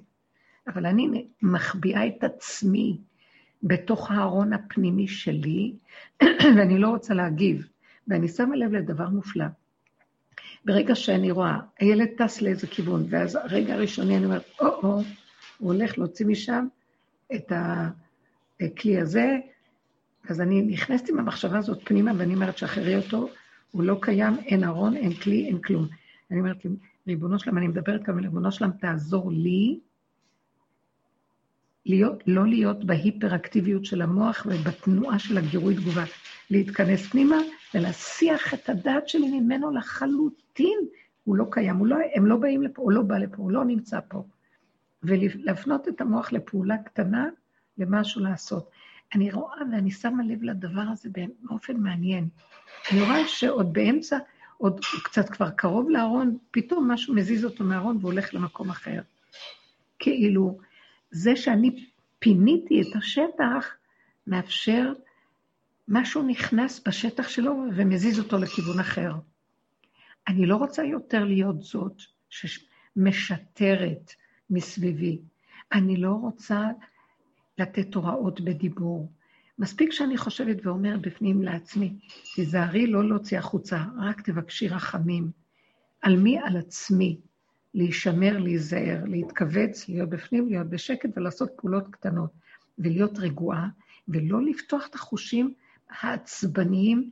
אבל אני מחביאה את עצמי בתוך הארון הפנימי שלי, ואני לא רוצה להגיב. ואני שמה לב לדבר מופלא. ברגע שאני רואה, הילד טס לאיזה כיוון, ואז הרגע הראשוני אני אומרת, או-או, הוא הולך להוציא משם את הכלי הזה, אז אני נכנסת עם המחשבה הזאת פנימה, ואני אומרת, שחררי אותו, הוא לא קיים, אין ארון, אין כלי, אין כלום. אני אומרת, ריבונו שלם, אני מדברת גם לריבונו שלם, תעזור לי להיות, לא להיות בהיפראקטיביות של המוח ובתנועה של הגירוי תגובה, להתכנס פנימה ולהסיח את הדעת שלי ממנו לחלוטין. הוא לא קיים, הוא לא, הם לא באים לפה, הוא לא בא לפה, הוא לא נמצא פה. ולהפנות את המוח לפעולה קטנה, למשהו לעשות. אני רואה ואני שמה לב לדבר הזה באופן מעניין. אני רואה שעוד באמצע, עוד קצת כבר קרוב לארון, פתאום משהו מזיז אותו מהארון והוא הולך למקום אחר. כאילו, זה שאני פיניתי את השטח, מאפשר, משהו נכנס בשטח שלו ומזיז אותו לכיוון אחר. אני לא רוצה יותר להיות זאת שמשטרת מסביבי. אני לא רוצה לתת הוראות בדיבור. מספיק שאני חושבת ואומרת בפנים לעצמי, תיזהרי לא להוציא החוצה, רק תבקשי רחמים. על מי? על עצמי. להישמר, להיזהר, להתכווץ, להיות בפנים, להיות בשקט ולעשות פעולות קטנות, ולהיות רגועה, ולא לפתוח את החושים העצבניים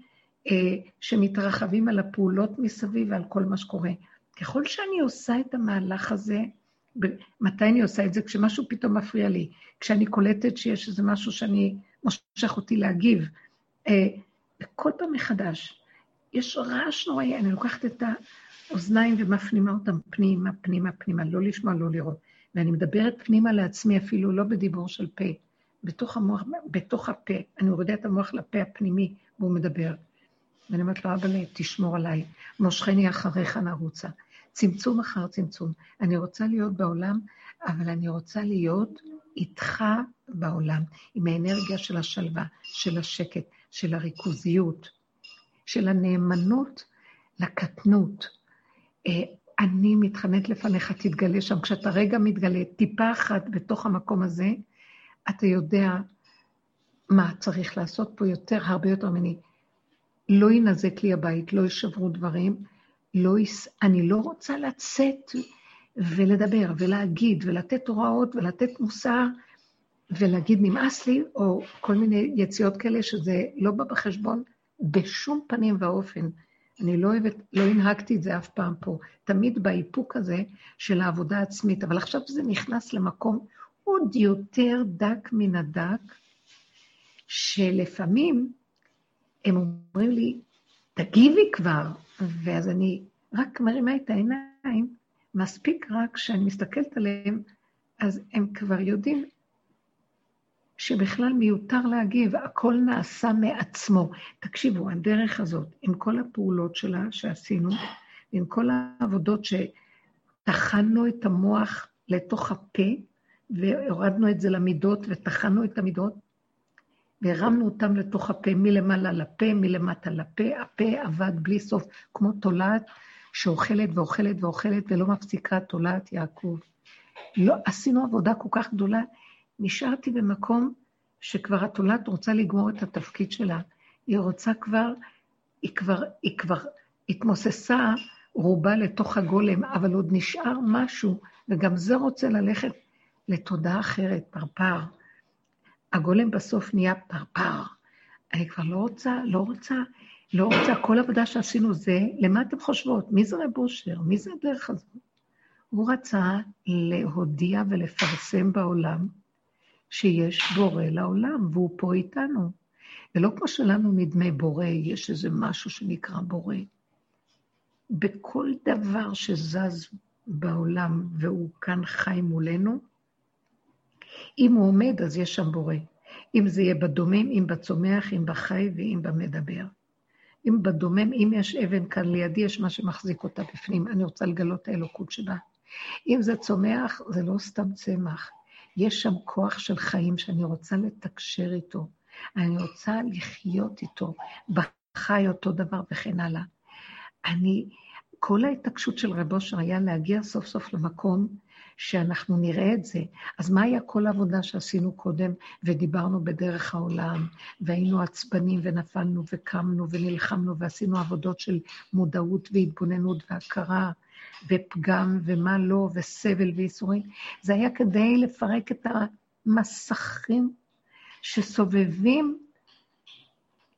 שמתרחבים על הפעולות מסביב ועל כל מה שקורה. ככל שאני עושה את המהלך הזה, מתי אני עושה את זה? כשמשהו פתאום מפריע לי, כשאני קולטת שיש איזה משהו שאני, מושך אותי להגיב. אה, וכל פעם מחדש, יש רעש נוראי, אני לוקחת את האוזניים ומפנימה אותם פנימה, פנימה, פנימה, לא לשמוע, לא לראות. ואני מדברת פנימה לעצמי אפילו לא בדיבור של פה, בתוך המוח, בתוך הפה. אני מורידה את המוח לפה הפנימי, והוא מדבר. ואני אומרת לו, אבא, תשמור עליי, מושכני אחריך נרוצה. צמצום אחר צמצום. אני רוצה להיות בעולם, אבל אני רוצה להיות איתך בעולם, עם האנרגיה של השלווה, של השקט, של הריכוזיות, של הנאמנות לקטנות. אה, אני מתחננת לפניך, תתגלה שם. כשאתה רגע מתגלה, טיפה אחת בתוך המקום הזה, אתה יודע מה צריך לעשות פה יותר, הרבה יותר ממני. לא ינזק לי הבית, לא יישברו דברים, לא יש... אני לא רוצה לצאת ולדבר ולהגיד ולתת הוראות ולתת מוסר ולהגיד נמאס לי, או כל מיני יציאות כאלה שזה לא בא בחשבון בשום פנים ואופן. אני לא אוהבת, לא הנהגתי את זה אף פעם פה. תמיד באיפוק הזה של העבודה העצמית, אבל עכשיו זה נכנס למקום עוד יותר דק מן הדק, שלפעמים הם אומרים לי, תגיבי כבר, ואז אני רק מרימה את העיניים, מספיק רק שאני מסתכלת עליהם, אז הם כבר יודעים שבכלל מיותר להגיב, הכל נעשה מעצמו. תקשיבו, הדרך הזאת, עם כל הפעולות שלה שעשינו, עם כל העבודות שטחנו את המוח לתוך הפה, והורדנו את זה למידות, וטחנו את המידות, והרמנו אותם לתוך הפה, מלמעלה לפה, מלמטה לפה, הפה עבד בלי סוף, כמו תולעת שאוכלת ואוכלת ואוכלת ולא מפסיקה תולעת יעקב. לא, עשינו עבודה כל כך גדולה, נשארתי במקום שכבר התולעת רוצה לגמור את התפקיד שלה. היא רוצה כבר, היא כבר, היא כבר התמוססה רובה לתוך הגולם, אבל עוד נשאר משהו, וגם זה רוצה ללכת לתודעה אחרת, פרפר. הגולם בסוף נהיה פרפר. אני כבר לא רוצה, לא רוצה, לא רוצה, כל עבודה שעשינו זה, למה אתם חושבות? מי זה רב אושר? מי זה הדרך הזאת? הוא רצה להודיע ולפרסם בעולם שיש בורא לעולם, והוא פה איתנו. ולא כמו שלנו נדמה בורא, יש איזה משהו שנקרא בורא. בכל דבר שזז בעולם והוא כאן חי מולנו, אם הוא עומד, אז יש שם בורא. אם זה יהיה בדומם, אם בצומח, אם בחי ואם במדבר. אם בדומם, אם יש אבן כאן לידי, יש מה שמחזיק אותה בפנים. אני רוצה לגלות את האלוקות שבה. אם זה צומח, זה לא סתם צמח. יש שם כוח של חיים שאני רוצה לתקשר איתו. אני רוצה לחיות איתו, בחי אותו דבר וכן הלאה. אני, כל ההתעקשות של רב אושר היה להגיע סוף סוף למקום שאנחנו נראה את זה. אז מה היה כל העבודה שעשינו קודם, ודיברנו בדרך העולם, והיינו עצבנים ונפלנו וקמנו ונלחמנו ועשינו עבודות של מודעות והתבוננות והכרה, ופגם ומה לא, וסבל וייסורים. זה היה כדי לפרק את המסכים שסובבים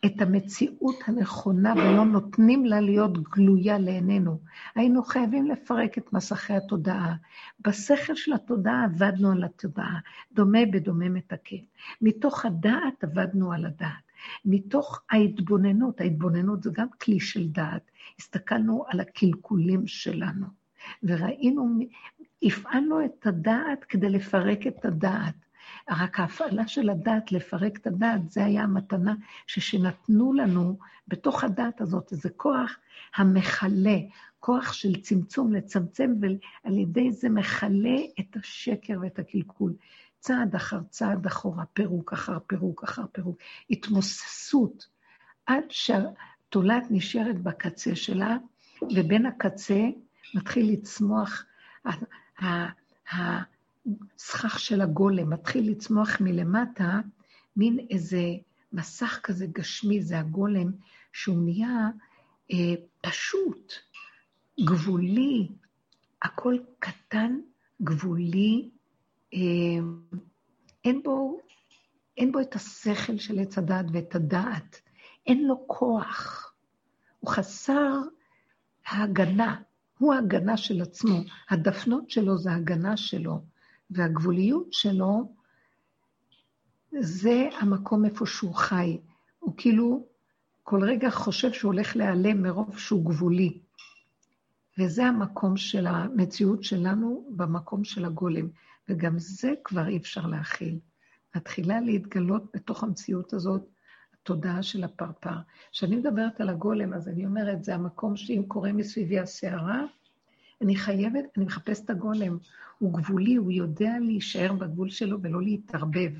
את המציאות הנכונה ולא נותנים לה להיות גלויה לעינינו. היינו חייבים לפרק את מסכי התודעה. בשכל של התודעה עבדנו על התודעה, דומה בדומה מתקן. מתוך הדעת עבדנו על הדעת. מתוך ההתבוננות, ההתבוננות זה גם כלי של דעת, הסתכלנו על הקלקולים שלנו, וראינו, הפעלנו את הדעת כדי לפרק את הדעת. רק ההפעלה של הדעת, לפרק את הדעת, זה היה המתנה שנתנו לנו בתוך הדעת הזאת, איזה כוח המכלה, כוח של צמצום, לצמצם, ועל ידי זה מכלה את השקר ואת הקלקול. צעד אחר צעד אחורה, פירוק אחר פירוק אחר פירוק, התמוססות, עד שהתולעת נשארת בקצה שלה, ובין הקצה מתחיל לצמוח הסכך של הגולם, מתחיל לצמוח מלמטה, מין איזה מסך כזה גשמי, זה הגולם, שהוא נהיה אה, פשוט, גבולי, הכל קטן, גבולי, אמ, אין בו, אין בו את השכל של עץ הדעת ואת הדעת, אין לו כוח. הוא חסר ההגנה, הוא ההגנה של עצמו. הדפנות שלו זה ההגנה שלו, והגבוליות שלו זה המקום איפה שהוא חי. הוא כאילו כל רגע חושב שהוא הולך להיעלם מרוב שהוא גבולי. וזה המקום של המציאות שלנו במקום של הגולם. וגם זה כבר אי אפשר להכיל. מתחילה להתגלות בתוך המציאות הזאת התודעה של הפרפר. כשאני מדברת על הגולם, אז אני אומרת, זה המקום שאם קורה מסביבי הסערה, אני חייבת, אני מחפשת את הגולם. הוא גבולי, הוא יודע להישאר בגבול שלו ולא להתערבב.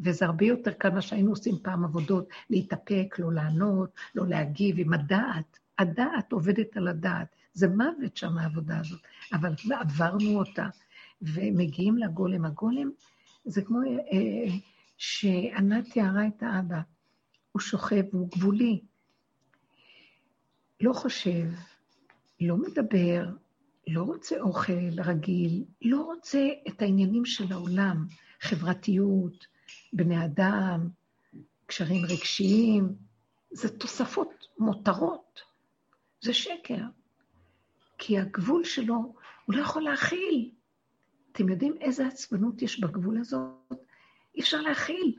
וזה הרבה יותר קל מה שהיינו עושים פעם עבודות, להתאפק, לא לענות, לא להגיב עם הדעת. הדעת עובדת על הדעת. זה מוות שם העבודה הזאת, אבל עברנו אותה, ומגיעים לגולם. הגולם זה כמו אה, שענת תיארה את האבא, הוא שוכב, הוא גבולי, לא חושב, לא מדבר, לא רוצה אוכל רגיל, לא רוצה את העניינים של העולם, חברתיות, בני אדם, קשרים רגשיים, זה תוספות מותרות, זה שקר. כי הגבול שלו, הוא לא יכול להכיל. אתם יודעים איזה עצבנות יש בגבול הזאת? אי אפשר להכיל.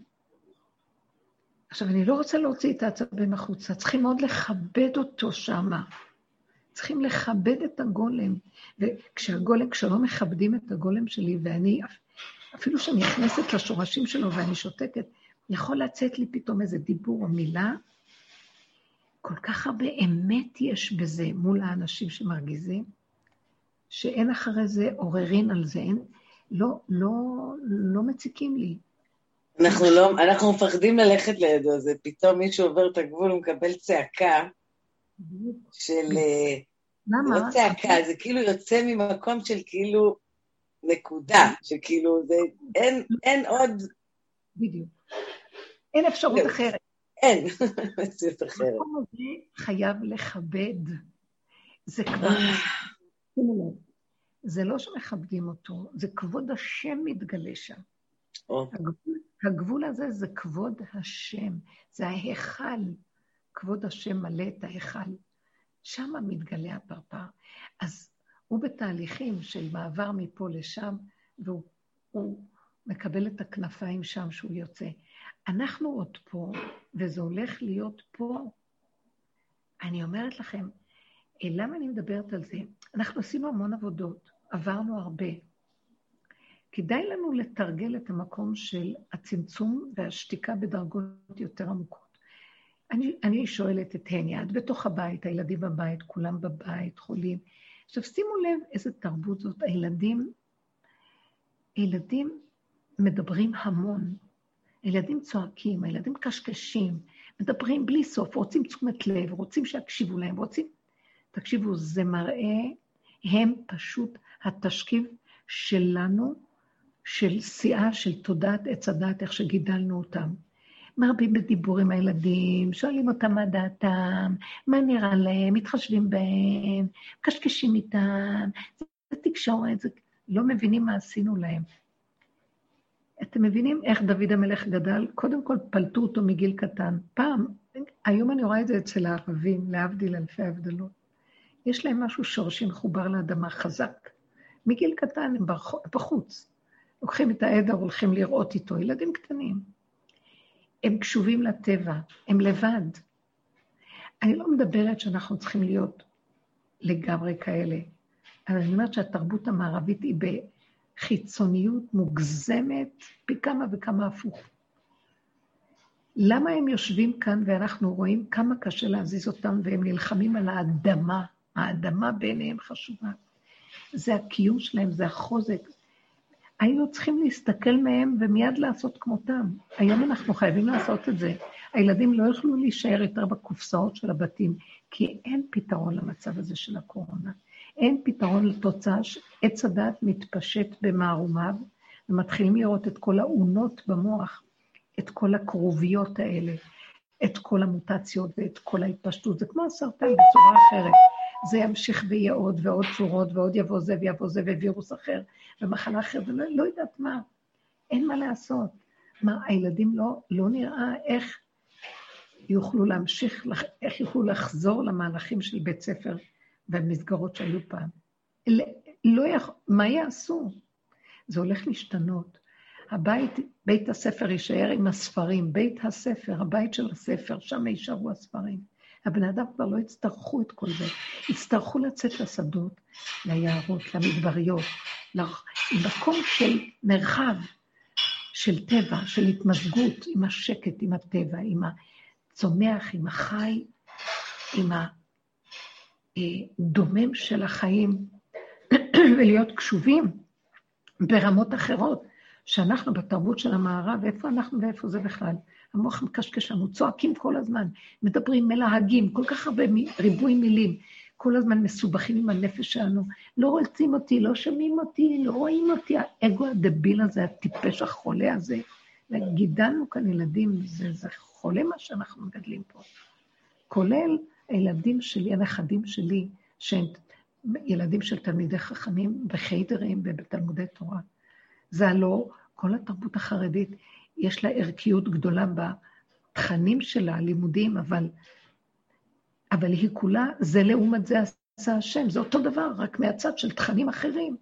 עכשיו, אני לא רוצה להוציא את העצבים החוצה, צריכים מאוד לכבד אותו שמה. צריכים לכבד את הגולם. וכשהגולם, כשלא מכבדים את הגולם שלי, ואני, אפילו שאני נכנסת לשורשים שלו ואני שותקת, יכול לצאת לי פתאום איזה דיבור או מילה, כל כך הרבה אמת יש בזה מול האנשים שמרגיזים, שאין אחרי זה עוררין על זה, אין, לא, לא, לא מציקים לי. אנחנו לא, אנחנו מפחדים ללכת לידו, זה פתאום מישהו עובר את הגבול, הוא מקבל צעקה של... למה? זה לא צעקה, זה כאילו יוצא ממקום של כאילו נקודה, שכאילו זה, אין, אין עוד... בדיוק. אין אפשרות אחרת. אין מציאות אחרת. המקום הזה חייב לכבד. זה כבר... לב, זה לא שמכבדים אותו, זה כבוד השם מתגלה שם. הגבול, הגבול הזה זה כבוד השם, זה ההיכל. כבוד השם מלא את ההיכל. שם מתגלה הפרפר. אז הוא בתהליכים של מעבר מפה לשם, והוא מקבל את הכנפיים שם שהוא יוצא. אנחנו עוד פה, וזה הולך להיות פה. אני אומרת לכם, אה, למה אני מדברת על זה? אנחנו עשינו המון עבודות, עברנו הרבה. כדאי לנו לתרגל את המקום של הצמצום והשתיקה בדרגות יותר עמוקות. אני, אני שואלת את הניה, את בתוך הבית, הילדים בבית, כולם בבית, חולים. עכשיו שימו לב איזה תרבות זאת, הילדים, הילדים מדברים המון. הילדים צועקים, הילדים קשקשים, מדברים בלי סוף, רוצים תשומת לב, רוצים שיקשיבו להם, רוצים... תקשיבו, זה מראה, הם פשוט התשכיב שלנו, של שיאה, של תודעת עץ הדת, איך שגידלנו אותם. מרבים בדיבור עם הילדים, שואלים אותם מה דעתם, מה נראה להם, מתחשבים בהם, קשקשים איתם, זה תקשורת, זה... לא מבינים מה עשינו להם. אתם מבינים איך דוד המלך גדל? קודם כל פלטו אותו מגיל קטן. פעם, היום אני רואה את זה אצל הערבים, להבדיל אלפי הבדלות. יש להם משהו שורשי מחובר לאדמה חזק. מגיל קטן הם בחוץ. לוקחים את העדר, הולכים לראות איתו, ילדים קטנים. הם קשובים לטבע, הם לבד. אני לא מדברת שאנחנו צריכים להיות לגמרי כאלה, אבל אני אומרת שהתרבות המערבית היא חיצוניות מוגזמת פי כמה וכמה הפוך. למה הם יושבים כאן ואנחנו רואים כמה קשה להזיז אותם והם נלחמים על האדמה? האדמה בעיניהם חשובה. זה הקיום שלהם, זה החוזק. היינו צריכים להסתכל מהם ומיד לעשות כמותם. היום אנחנו חייבים לעשות את זה. הילדים לא יוכלו להישאר יותר בקופסאות של הבתים, כי אין פתרון למצב הזה של הקורונה. אין פתרון לתוצאה שעץ הדת מתפשט במערומיו, ומתחילים לראות את כל האונות במוח, את כל הכרוביות האלה, את כל המוטציות ואת כל ההתפשטות. זה כמו הסרטן בצורה אחרת. זה ימשיך ויהיה עוד ועוד צורות, ועוד יבוא זה ויבוא זה ווירוס אחר, ומחלה אחרת, ולא לא יודעת מה. אין מה לעשות. מה, הילדים לא, לא נראה איך יוכלו להמשיך, איך יוכלו לחזור למהלכים של בית ספר והמסגרות שהיו פעם. לא יכול, מה יעשו? זה הולך להשתנות. הבית, בית הספר יישאר עם הספרים, בית הספר, הבית של הספר, שם יישארו הספרים. הבני אדם כבר לא יצטרכו את כל זה, יצטרכו לצאת לשדות, ליערות, למדבריות, למקום של מרחב, של טבע, של התמזגות עם השקט, עם הטבע, עם הצומח, עם החי, עם ה... דומם של החיים, ולהיות קשובים ברמות אחרות, שאנחנו בתרבות של המערב, איפה אנחנו ואיפה זה בכלל? המוח מקשקש לנו, צועקים כל הזמן, מדברים, מלהגים, כל כך הרבה ריבוי מילים, כל הזמן מסובכים עם הנפש שלנו. לא רוצים אותי, לא שומעים אותי, לא רואים אותי. האגו הדביל הזה, הטיפש החולה הזה. גידלנו כאן ילדים, זה, זה חולה מה שאנחנו מגדלים פה. כולל הילדים שלי, הנכדים שלי, שהם ילדים של תלמידי חכמים בחיידרים ובתלמודי תורה. זה הלא, כל התרבות החרדית, יש לה ערכיות גדולה בתכנים שלה, הלימודים, אבל, אבל היא כולה, זה לעומת זה עשה השם, זה אותו דבר, רק מהצד של תכנים אחרים.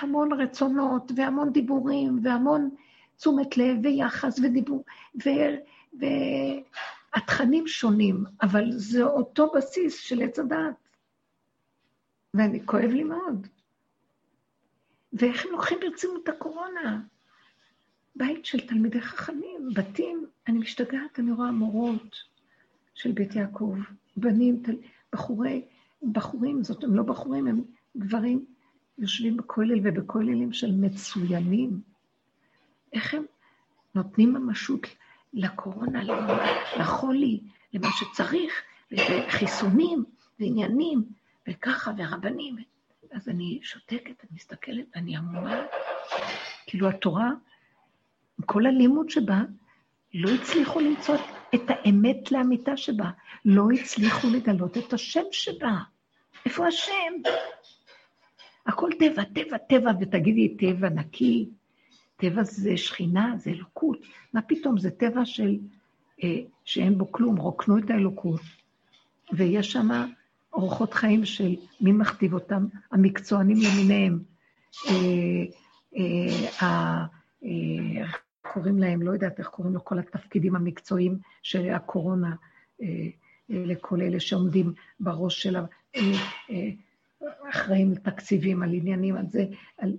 המון רצונות והמון דיבורים והמון תשומת לב ויחס ודיבור, ו, והתכנים שונים, אבל זה אותו בסיס של עץ הדעת. ואני, כואב לי מאוד. ואיך הם לוקחים ברצינות את הקורונה? בית של תלמידי חכמים, בתים, אני משתגעת, אני רואה מורות של בית יעקב, בנים, תל... בחורי, בחורים, זאת הם לא בחורים, הם גברים, יושבים בכולל ובכוללים של מצוינים. איך הם נותנים ממשות לקורונה, לחולי, למה שצריך, וחיסונים, ועניינים, וככה, והרבנים. אז אני שותקת, אני מסתכלת, ואני המומה. כאילו התורה, כל הלימוד שבה, לא הצליחו למצוא את האמת לאמיתה שבה, לא הצליחו לגלות את השם שבה. איפה השם? הכל טבע, טבע, טבע, ותגידי, טבע נקי, טבע זה שכינה, זה אלוקות. מה פתאום, זה טבע של, אה, שאין בו כלום, רוקנו את האלוקות. ויש שם אורחות חיים של מי מכתיב אותם? המקצוענים למיניהם. אה, אה, אה, קוראים להם, לא יודעת איך קוראים לו, כל התפקידים המקצועיים של הקורונה, לכל אלה שעומדים בראש של ה... אחראים לתקציבים, על עניינים, על זה, על...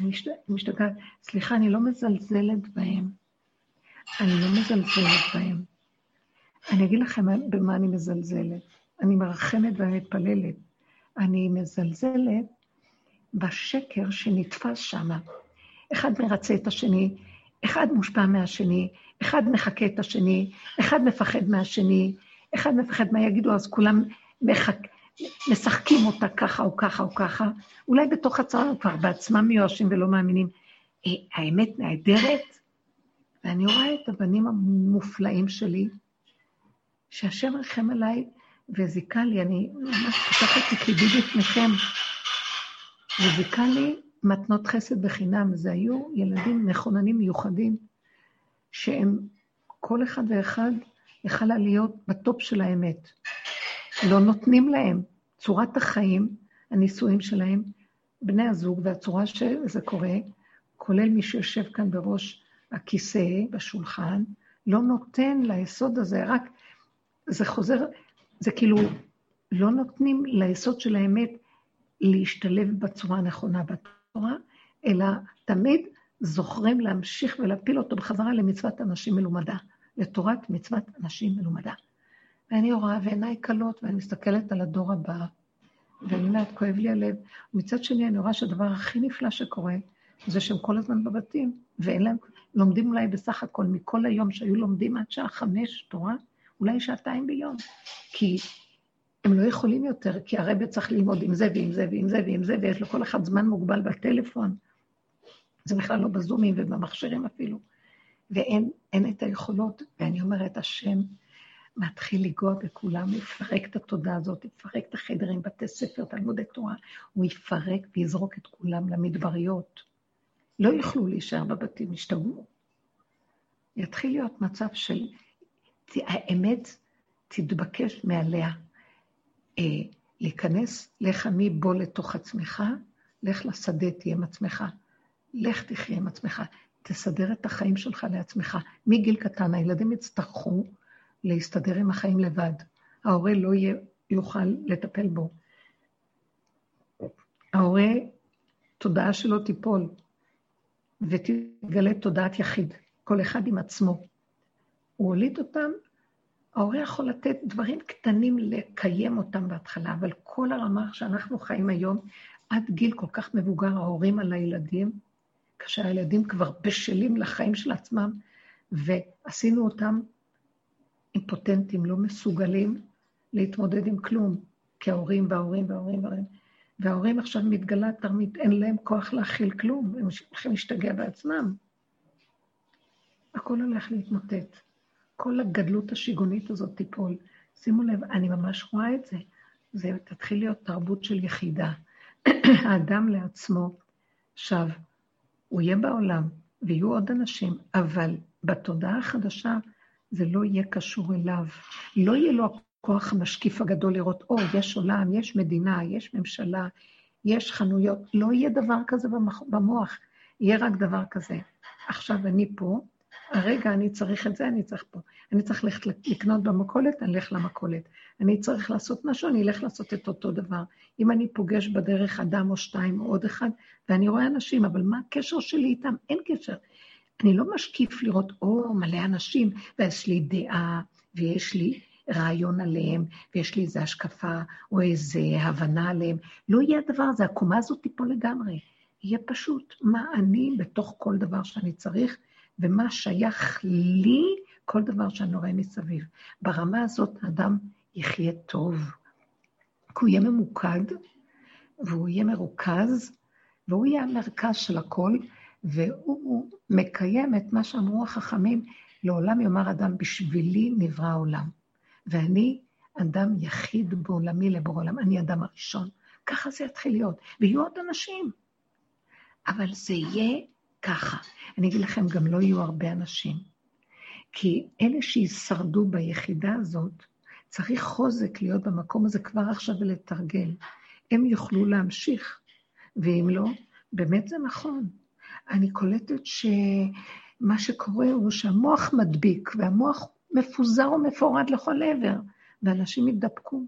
אני משתגעת, סליחה, אני לא מזלזלת בהם. אני לא מזלזלת בהם. אני אגיד לכם במה אני מזלזלת. אני מרחמת ואני מתפללת. אני מזלזלת בשקר שנתפס שם. אחד מרצה את השני, אחד מושפע מהשני, אחד מחקה את השני, אחד מפחד מהשני, אחד מפחד מה יגידו, אז כולם מחק... משחקים אותה ככה או ככה או ככה. אולי בתוך הצרה הם כבר בעצמם מיואשים ולא מאמינים. אה, האמת נהדרת, ואני רואה את הבנים המופלאים שלי, שהשם רחם עליי וזיכה לי, אני ממש פותחת את ליבי בפניכם, וזיכה לי מתנות חסד בחינם. זה היו ילדים מכוננים מיוחדים, שהם, כל אחד ואחד יכלה להיות בטופ של האמת. לא נותנים להם. צורת החיים, הנישואים שלהם, בני הזוג והצורה שזה קורה, כולל מי שיושב כאן בראש הכיסא, בשולחן, לא נותן ליסוד הזה, רק זה חוזר זה כאילו, לא נותנים ליסוד של האמת להשתלב בצורה הנכונה בתורה, אלא תמיד זוכרים להמשיך ולהפיל אותו בחזרה למצוות אנשים מלומדה, לתורת מצוות אנשים מלומדה. ואני רואה ועיניי כלות, ואני מסתכלת על הדור הבא, ואני אומרת, כואב לי הלב. ומצד שני, אני רואה שהדבר הכי נפלא שקורה, זה שהם כל הזמן בבתים, ואין להם, לומדים אולי בסך הכל מכל היום שהיו לומדים עד שעה חמש תורה, אולי שעתיים ביום, כי הם לא יכולים יותר, כי הרבי צריך ללמוד עם זה ועם זה ועם זה ועם זה, ויש לכל אחד זמן מוגבל בטלפון. זה בכלל לא בזומים ובמכשירים אפילו. ואין את היכולות, ואני אומרת, השם מתחיל לנגוע בכולם, הוא יפרק את התודעה הזאת, יפרק את החדרים, בתי ספר, תלמודי תורה, הוא יפרק ויזרוק את כולם למדבריות. לא יוכלו להישאר בבתים, ישתגעו. יתחיל להיות מצב של האמת תתבקש מעליה. אה, להיכנס, לך מבוא לתוך עצמך, לך לשדה, תהיה עם עצמך. לך תחיה עם עצמך. תסדר את החיים שלך לעצמך. מגיל קטן הילדים יצטרכו להסתדר עם החיים לבד. ההורה לא יוכל לטפל בו. ההורה, תודעה שלו תיפול, ותגלה תודעת יחיד, כל אחד עם עצמו. הוא הוליד אותם, ההורה יכול לתת דברים קטנים לקיים אותם בהתחלה, אבל כל הרמה שאנחנו חיים היום, עד גיל כל כך מבוגר, ההורים על הילדים, כאשר הילדים כבר בשלים לחיים של עצמם, ועשינו אותם אימפוטנטים, לא מסוגלים להתמודד עם כלום. כי ההורים וההורים וההורים וההורים, וההורים עכשיו מתגלה תרמית, אין להם כוח להכיל כלום, הם הולכים להשתגע בעצמם. הכל הולך להתמוטט. כל הגדלות השיגונית הזאת תיפול. שימו לב, אני ממש רואה את זה. זה תתחיל להיות תרבות של יחידה. האדם לעצמו, עכשיו, הוא יהיה בעולם, ויהיו עוד אנשים, אבל בתודעה החדשה זה לא יהיה קשור אליו. לא יהיה לו הכוח המשקיף הגדול לראות, או, oh, יש עולם, יש מדינה, יש ממשלה, יש חנויות. לא יהיה דבר כזה במוח, יהיה רק דבר כזה. עכשיו אני פה, הרגע אני צריך את זה, אני צריך פה. אני צריך ללכת לקנות במכולת, אני אלך למכולת. אני צריך לעשות משהו, אני אלך לעשות את אותו דבר. אם אני פוגש בדרך אדם או שתיים או עוד אחד, ואני רואה אנשים, אבל מה הקשר שלי איתם? אין קשר. אני לא משקיף לראות, או, מלא אנשים, ויש לי דעה, ויש לי רעיון עליהם, ויש לי איזו השקפה, או איזו הבנה עליהם. לא יהיה הדבר הזה, הקומה הזאת תיפול לגמרי. יהיה פשוט מה אני בתוך כל דבר שאני צריך, ומה שייך לי כל דבר שאני רואה מסביב. ברמה הזאת האדם יחיה טוב, כי הוא יהיה ממוקד, והוא יהיה מרוכז, והוא יהיה המרכז של הכל, והוא מקיים את מה שאמרו החכמים, לעולם יאמר אדם, בשבילי נברא העולם. ואני אדם יחיד בעולמי לבורא עולם, אני אדם הראשון. ככה זה יתחיל להיות. ויהיו עוד אנשים. אבל זה יהיה ככה. אני אגיד לכם, גם לא יהיו הרבה אנשים. כי אלה שישרדו ביחידה הזאת, צריך חוזק להיות במקום הזה כבר עכשיו ולתרגל. הם יוכלו להמשיך, ואם לא, באמת זה נכון. אני קולטת שמה שקורה הוא שהמוח מדביק, והמוח מפוזר ומפורד לכל עבר, ואנשים ידבקו,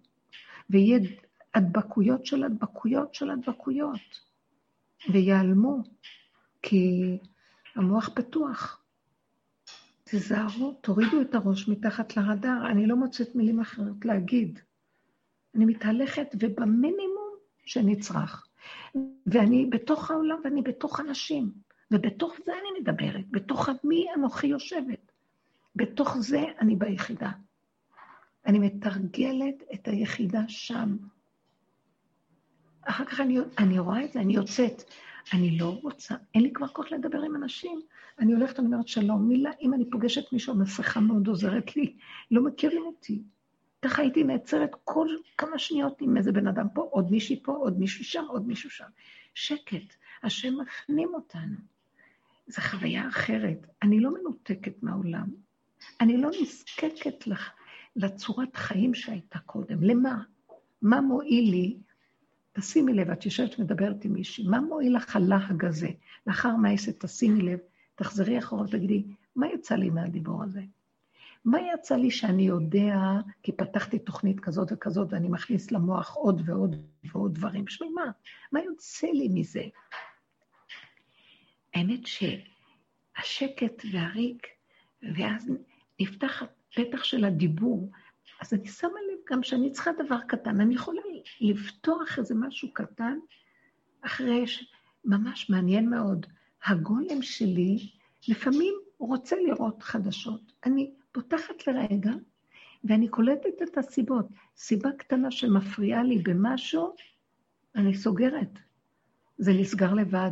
ויהיה הדבקויות של הדבקויות של הדבקויות, ויעלמו, כי המוח פתוח. תיזהרו, תורידו את הראש מתחת לרדאר, אני לא מוצאת מילים אחרות להגיד. אני מתהלכת ובמינימום שנצרך. ואני בתוך העולם ואני בתוך אנשים, ובתוך זה אני מדברת, בתוך מי אנוכי יושבת. בתוך זה אני ביחידה. אני מתרגלת את היחידה שם. אחר כך אני, אני רואה את זה, אני יוצאת. אני לא רוצה, אין לי כבר כוח לדבר עם אנשים. אני הולכת, אני אומרת שלום, מילה, אם אני פוגשת מישהו, המסכה מאוד עוזרת לי, לא מכירים אותי. ככה הייתי נעצרת כל כמה שניות עם איזה בן אדם פה, עוד מישהי פה, עוד מישהו שם, עוד מישהו שם. שקט, השם מפנים אותנו. זו חוויה אחרת. אני לא מנותקת מהעולם. אני לא נזקקת לצורת חיים שהייתה קודם. למה? מה מועיל לי תשימי לב, את יושבת ומדברת עם מישהי, מה מועיל לך הלהג הזה? לאחר מעשת תשימי לב, תחזרי אחורה ותגידי, מה יצא לי מהדיבור הזה? מה יצא לי שאני יודע, כי פתחתי תוכנית כזאת וכזאת, ואני מכניס למוח עוד ועוד ועוד דברים, בשביל מה? מה יוצא לי מזה? האמת שהשקט והריק, ואז נפתח הפתח של הדיבור, אז אני שמה לב גם שאני צריכה דבר קטן, אני יכולה לפתוח איזה משהו קטן, אחרי ש... ממש מעניין מאוד. הגולם שלי לפעמים רוצה לראות חדשות. אני פותחת לרגע, ואני קולטת את הסיבות. סיבה קטנה שמפריעה לי במשהו, אני סוגרת. זה נסגר לבד.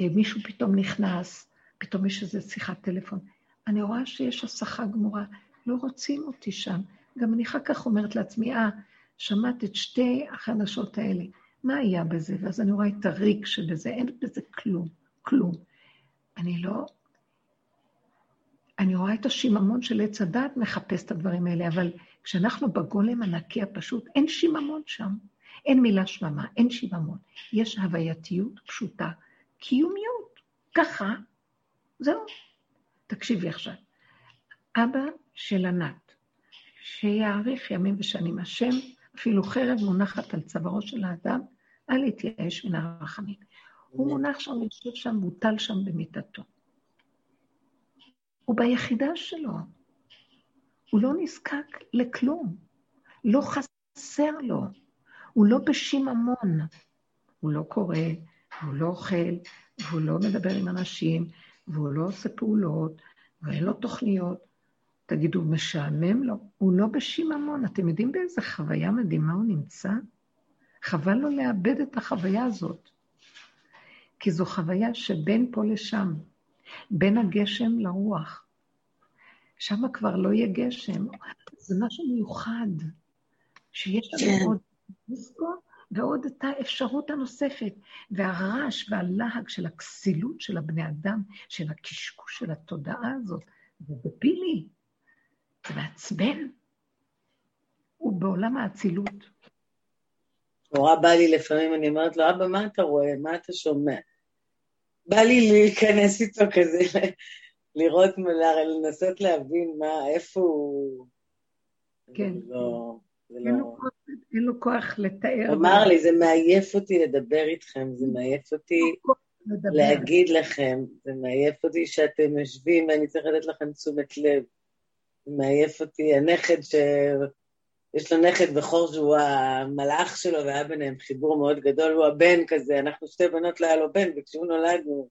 אה, מישהו פתאום נכנס, פתאום יש איזו שיחת טלפון. אני רואה שיש הסחה גמורה, לא רוצים אותי שם. גם אני אחר כך אומרת לעצמי, אה, שמעת את שתי החדשות האלה, מה היה בזה? ואז אני רואה את הריק שבזה, אין בזה כלום, כלום. אני לא... אני רואה את השיממון של עץ הדת מחפש את הדברים האלה, אבל כשאנחנו בגולם הנקי הפשוט, אין שיממון שם. אין מילה שממה, אין שיממון. יש הווייתיות פשוטה, קיומיות. ככה, זהו. תקשיבי עכשיו. אבא של ענת, שיאריך ימים ושנים. השם, אפילו חרב מונחת על צווארו של האדם, אל יתייאש מן הרחמים. הוא מונח שם, יושב שם, מוטל שם במיטתו. הוא ביחידה שלו. הוא לא נזקק לכלום. לא חסר לו. הוא לא בשיממון. הוא לא קורא, הוא לא אוכל, והוא לא מדבר עם אנשים, והוא לא עושה פעולות, ואין לו תוכניות. תגידו, משעמם לו? הוא לא בשיממון. אתם יודעים באיזה חוויה מדהימה הוא נמצא? חבל לו לאבד את החוויה הזאת. כי זו חוויה שבין פה לשם, בין הגשם לרוח. שם כבר לא יהיה גשם. זה משהו מיוחד, שיש לנו כן. עוד דיסקו ועוד את האפשרות הנוספת. והרעש והלהג של הכסילות של הבני אדם, של הקשקוש של התודעה הזאת, זה דבילי, זה מעצבן. הוא בעולם האצילות. נורא בא לי לפעמים, אני אומרת לו, אבא, מה אתה רואה? מה אתה שומע? בא לי להיכנס איתו כזה, לראות, לנסות להבין מה, איפה הוא... כן. לא, זה לא... אין לו כוח לתאר. אמר לי, זה מעייף אותי לדבר איתכם, זה מעייף אותי להגיד לכם, זה מעייף אותי שאתם יושבים ואני צריך לתת לכם תשומת לב. מעייף אותי, הנכד ש... יש לו נכד בכור שהוא המלאך שלו, והיה ביניהם חיבור מאוד גדול, הוא הבן כזה, אנחנו שתי בנות לא היה לו בן, וכשהוא נולד הוא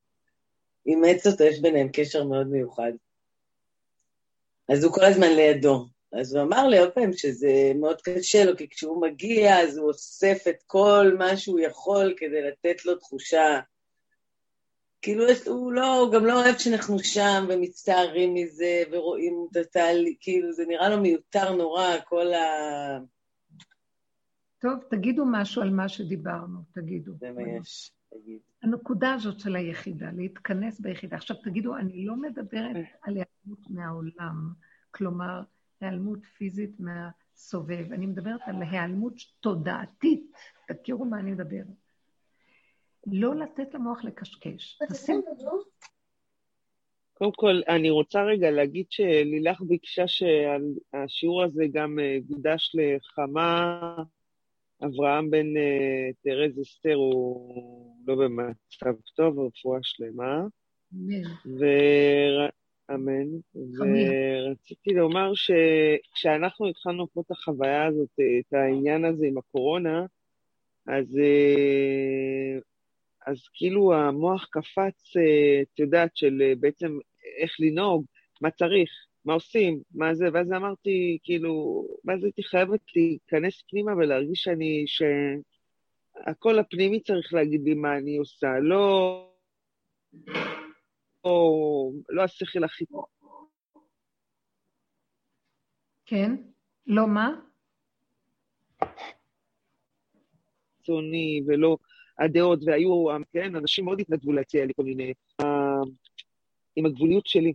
אימץ אותו, יש ביניהם קשר מאוד מיוחד. אז הוא כל הזמן לידו. אז הוא אמר לי עוד פעם שזה מאוד קשה לו, כי כשהוא מגיע אז הוא אוסף את כל מה שהוא יכול כדי לתת לו תחושה כאילו, הוא לא, הוא גם לא אוהב שאנחנו שם ומצטערים מזה ורואים את התהליך, כאילו, זה נראה לו מיותר נורא, כל ה... טוב, תגידו משהו על מה שדיברנו, תגידו. זה מה יש, תגיד. הנקודה הזאת של היחידה, להתכנס ביחידה. עכשיו תגידו, אני לא מדברת על היעלמות מהעולם, כלומר, היעלמות פיזית מהסובב, אני מדברת על היעלמות תודעתית, תכירו מה אני מדברת. לא לתת למוח לקשקש. קודם כל, אני רוצה רגע להגיד שלילך ביקשה שהשיעור הזה גם אה, יוקדש לחמה. אברהם בן אה, תרז אסתר הוא לא במצב טוב, רפואה שלמה. אמן. אמן. ורציתי לומר שכשאנחנו התחלנו פה את החוויה הזאת, את העניין הזה עם הקורונה, אז אה, אז כאילו המוח קפץ, אה, את יודעת, של אה, בעצם איך לנהוג, מה צריך, מה עושים, מה זה, ואז אמרתי, כאילו, ואז הייתי חייבת להיכנס פנימה ולהרגיש שאני, שהקול הפנימי צריך להגיד לי מה אני עושה, לא... או לא השכל הכי... כן? לא מה? קיצוני ולא הדעות, והיו, כן, אנשים מאוד התנדבו להציע לי כל מיני... עם הגבוליות שלי,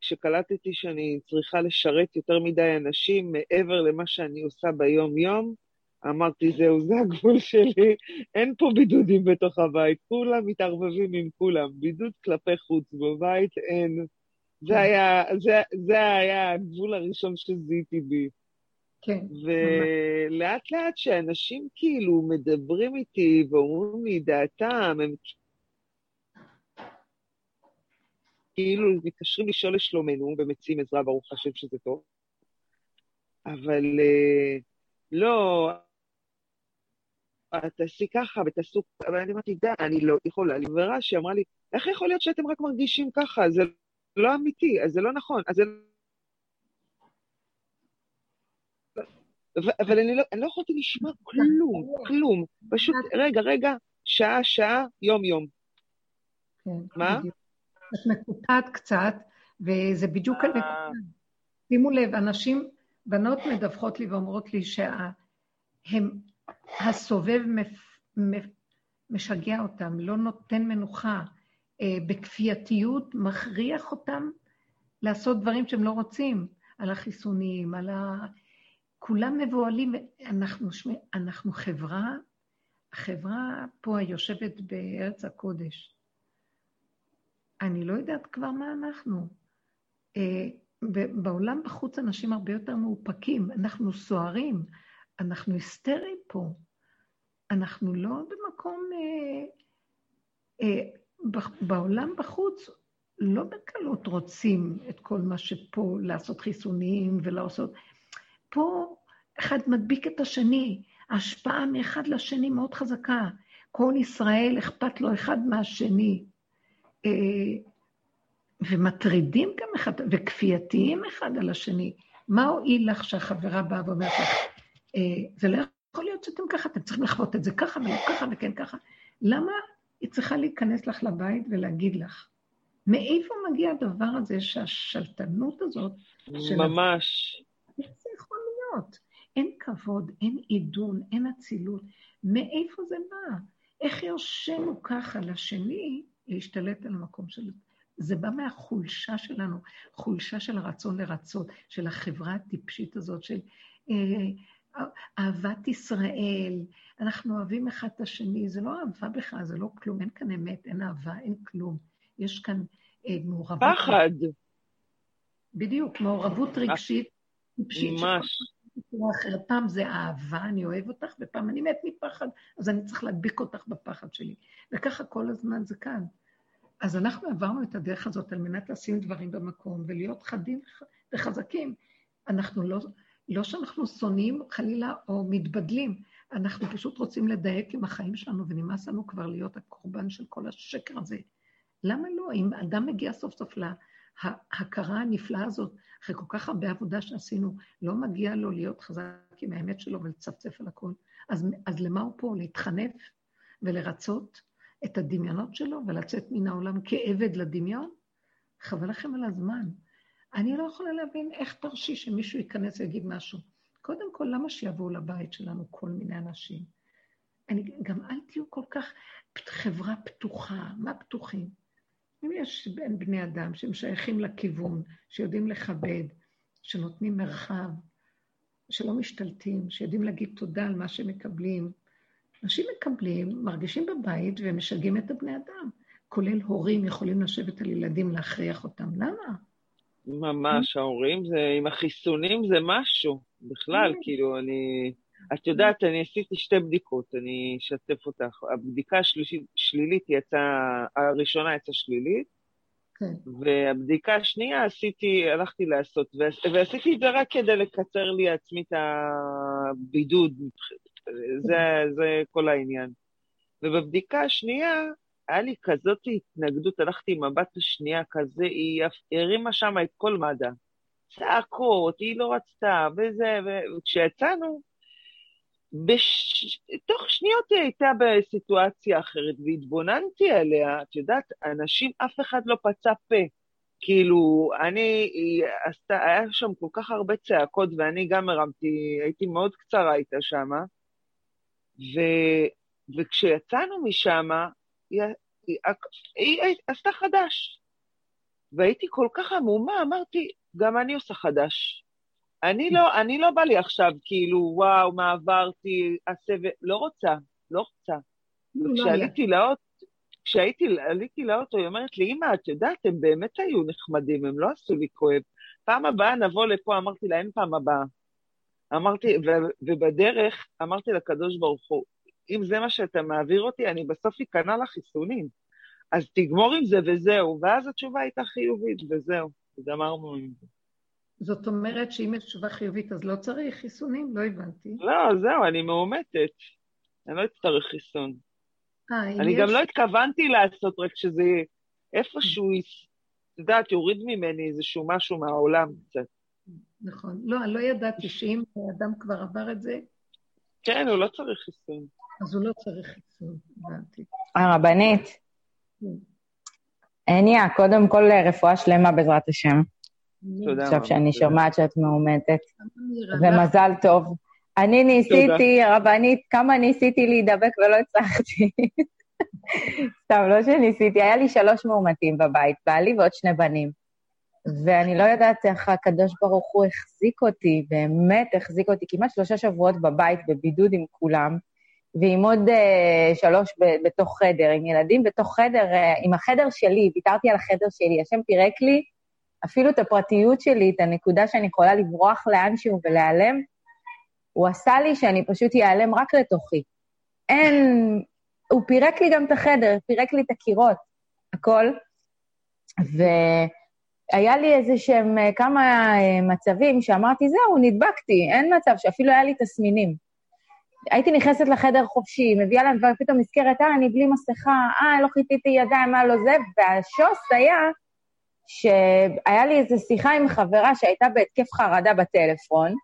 שקלטתי שאני צריכה לשרת יותר מדי אנשים מעבר למה שאני עושה ביום-יום, אמרתי, זהו, זה הגבול שלי, אין פה בידודים בתוך הבית, כולם מתערבבים עם כולם, בידוד כלפי חוץ, בבית אין. זה היה, זה, זה היה הגבול הראשון שזיהיתי בי. כן. ולאט לאט שאנשים כאילו מדברים איתי ואומרים לי דעתם, הם כאילו מתקשרים לשאול לשלומנו ומציעים עזרה, ברוך השם שזה טוב. אבל אה, לא, תעשי ככה ותעשו, אבל אני אמרתי, די, אני לא יכולה. לי ברירה שאמרה לי, איך יכול להיות שאתם רק מרגישים ככה? זה לא אמיתי, אז זה לא נכון, אז זה אבל אני לא, אני לא יכולתי לשמוע כלום, כלום. פשוט, רגע, רגע, שעה, שעה, יום-יום. כן. מה? את מקוטעת קצת, וזה בדיוק אה. הנקודה. שימו לב, אנשים, בנות מדווחות לי ואומרות לי שהם, הסובב משגע אותם, לא נותן מנוחה, אה, בכפייתיות מכריח אותם לעשות דברים שהם לא רוצים, על החיסונים, על ה... כולם מבוהלים, אנחנו, אנחנו חברה, החברה פה היושבת בארץ הקודש. אני לא יודעת כבר מה אנחנו. אה, בעולם בחוץ אנשים הרבה יותר מאופקים, אנחנו סוערים, אנחנו היסטריים פה. אנחנו לא במקום... אה, אה, בעולם בחוץ לא בקלות רוצים את כל מה שפה, לעשות חיסונים ולעשות... פה אחד מדביק את השני, ההשפעה מאחד לשני מאוד חזקה. כל ישראל אכפת לו אחד מהשני. אה, ומטרידים גם אחד, וכפייתיים אחד על השני. מה הועיל לך שהחברה באה ואומרת לך, אה, זה לא יכול להיות שאתם ככה, אתם צריכים לחוות את זה ככה ולא ככה וכן ככה. למה היא צריכה להיכנס לך לבית ולהגיד לך? מאיפה מגיע הדבר הזה שהשלטנות הזאת... ממש. יכול להיות? אין כבוד, אין עידון, אין אצילות. מאיפה זה בא? איך יושנו ככה לשני להשתלט על המקום שלו? זה בא מהחולשה שלנו, חולשה של הרצון לרצות, של החברה הטיפשית הזאת, של אה, אהבת ישראל, אנחנו אוהבים אחד את השני, זה לא אהבה בכלל, זה לא כלום, אין כאן אמת, אין אהבה, אין כלום. יש כאן אה, מעורבות... פחד. בדיוק, מעורבות רגשית טיפשית. ממש. אחרת. פעם זה אהבה, אני אוהב אותך, ופעם אני מת מפחד, אז אני צריך להדביק אותך בפחד שלי. וככה כל הזמן זה כאן. אז אנחנו עברנו את הדרך הזאת על מנת לשים דברים במקום ולהיות חדים וחזקים. אנחנו לא, לא שאנחנו שונאים חלילה או מתבדלים, אנחנו פשוט רוצים לדייק עם החיים שלנו, ונמאס לנו כבר להיות הקורבן של כל השקר הזה. למה לא? אם אדם מגיע סוף סוף להכרה הנפלאה הזאת, אחרי כל כך הרבה עבודה שעשינו, לא מגיע לו להיות חזק עם האמת שלו ולצפצף על הכול, אז, אז למה הוא פה? להתחנף ולרצות את הדמיונות שלו ולצאת מן העולם כעבד לדמיון? חבל לכם על הזמן. אני לא יכולה להבין איך תרשי שמישהו ייכנס ויגיד משהו. קודם כל, למה שיבואו לבית שלנו כל מיני אנשים? אני, גם אל תהיו כל כך חברה פתוחה. מה פתוחים? אם יש בין בני אדם שהם שייכים לכיוון, שיודעים לכבד, שנותנים מרחב, שלא משתלטים, שיודעים להגיד תודה על מה שהם מקבלים, אנשים מקבלים, מרגישים בבית ומשגעים את הבני אדם, כולל הורים יכולים לשבת על ילדים, להכריח אותם. למה? ממש, ההורים זה, עם החיסונים זה משהו, בכלל, כן. כאילו, אני... את יודעת, אני עשיתי שתי בדיקות, אני אשתף אותך. הבדיקה השלילית יצאה, הראשונה יצאה שלילית, כן. והבדיקה השנייה עשיתי, הלכתי לעשות, ועשיתי את זה רק כדי לקצר לי עצמי את הבידוד, זה, זה כל העניין. ובבדיקה השנייה, היה לי כזאת התנגדות, הלכתי עם מבט השנייה כזה, היא הרימה שם את כל מד"א. צעקות, היא לא רצתה, וזה, וכשיצאנו, בש... תוך שניות היא הייתה בסיטואציה אחרת, והתבוננתי עליה, את יודעת, אנשים, אף אחד לא פצע פה. כאילו, אני, היא עשתה, היה שם כל כך הרבה צעקות, ואני גם הרמתי, הייתי מאוד קצרה איתה שמה, ו, וכשיצאנו משם, היא, היא, היא, היא עשתה חדש. והייתי כל כך עמומה, אמרתי, גם אני עושה חדש. אני לא, אני לא בא לי עכשיו, כאילו, וואו, מה עברתי, הסבל, לא רוצה, לא רוצה. לא וכשעליתי לאוטו, כשהייתי, עליתי לאוטו, היא אומרת לי, אמא, את יודעת, הם באמת היו נחמדים, הם לא עשו לי כואב. פעם הבאה נבוא לפה, אמרתי לה, אין פעם הבאה. אמרתי, ו- ובדרך אמרתי לקדוש ברוך הוא, אם זה מה שאתה מעביר אותי, אני בסוף אכנע לחיסונים. אז תגמור עם זה וזהו. ואז התשובה הייתה חיובית, וזהו, גמרנו עם זה. זאת אומרת שאם יש תשובה חיובית אז לא צריך חיסונים? לא הבנתי. לא, זהו, אני מאומתת. אני לא אצטרך חיסון. 아, אני יש... גם לא התכוונתי לעשות, רק שזה איפשהו, את יודעת, יוריד ממני איזשהו משהו מהעולם קצת. נכון. לא, אני לא ידעתי שאם האדם כבר עבר את זה... כן, הוא לא צריך חיסון. אז הוא לא צריך חיסון, הבנתי. הרבנית. כן. הניה, קודם כל רפואה שלמה בעזרת השם. עכשיו שאני שומעת שאת מאומתת. ומזל טוב. אני ניסיתי, רבנית, כמה ניסיתי להידבק ולא הצלחתי. סתם, לא שניסיתי, היה לי שלוש מאומתים בבית, בעלי ועוד שני בנים. ואני לא יודעת איך הקדוש ברוך הוא החזיק אותי, באמת החזיק אותי כמעט שלושה שבועות בבית, בבידוד עם כולם, ועם עוד uh, שלוש ב- בתוך חדר, עם ילדים בתוך חדר, uh, עם החדר שלי, ויתרתי על החדר שלי, השם פירק לי אפילו את הפרטיות שלי, את הנקודה שאני יכולה לברוח לאנשהו ולהיעלם, הוא עשה לי שאני פשוט איעלם רק לתוכי. אין... הוא פירק לי גם את החדר, פירק לי את הקירות, הכל. והיה לי איזה שהם אה, כמה אה, מצבים שאמרתי, זהו, נדבקתי, אין מצב שאפילו היה לי תסמינים. הייתי נכנסת לחדר חופשי, מביאה להם דברים, פתאום נזכרת, אה, אני בלי מסכה, אה, לא חיטיתי ידיים, מה לא זה, והשוס היה שהיה לי איזו שיחה עם חברה שהייתה בהתקף חרדה בטלפון,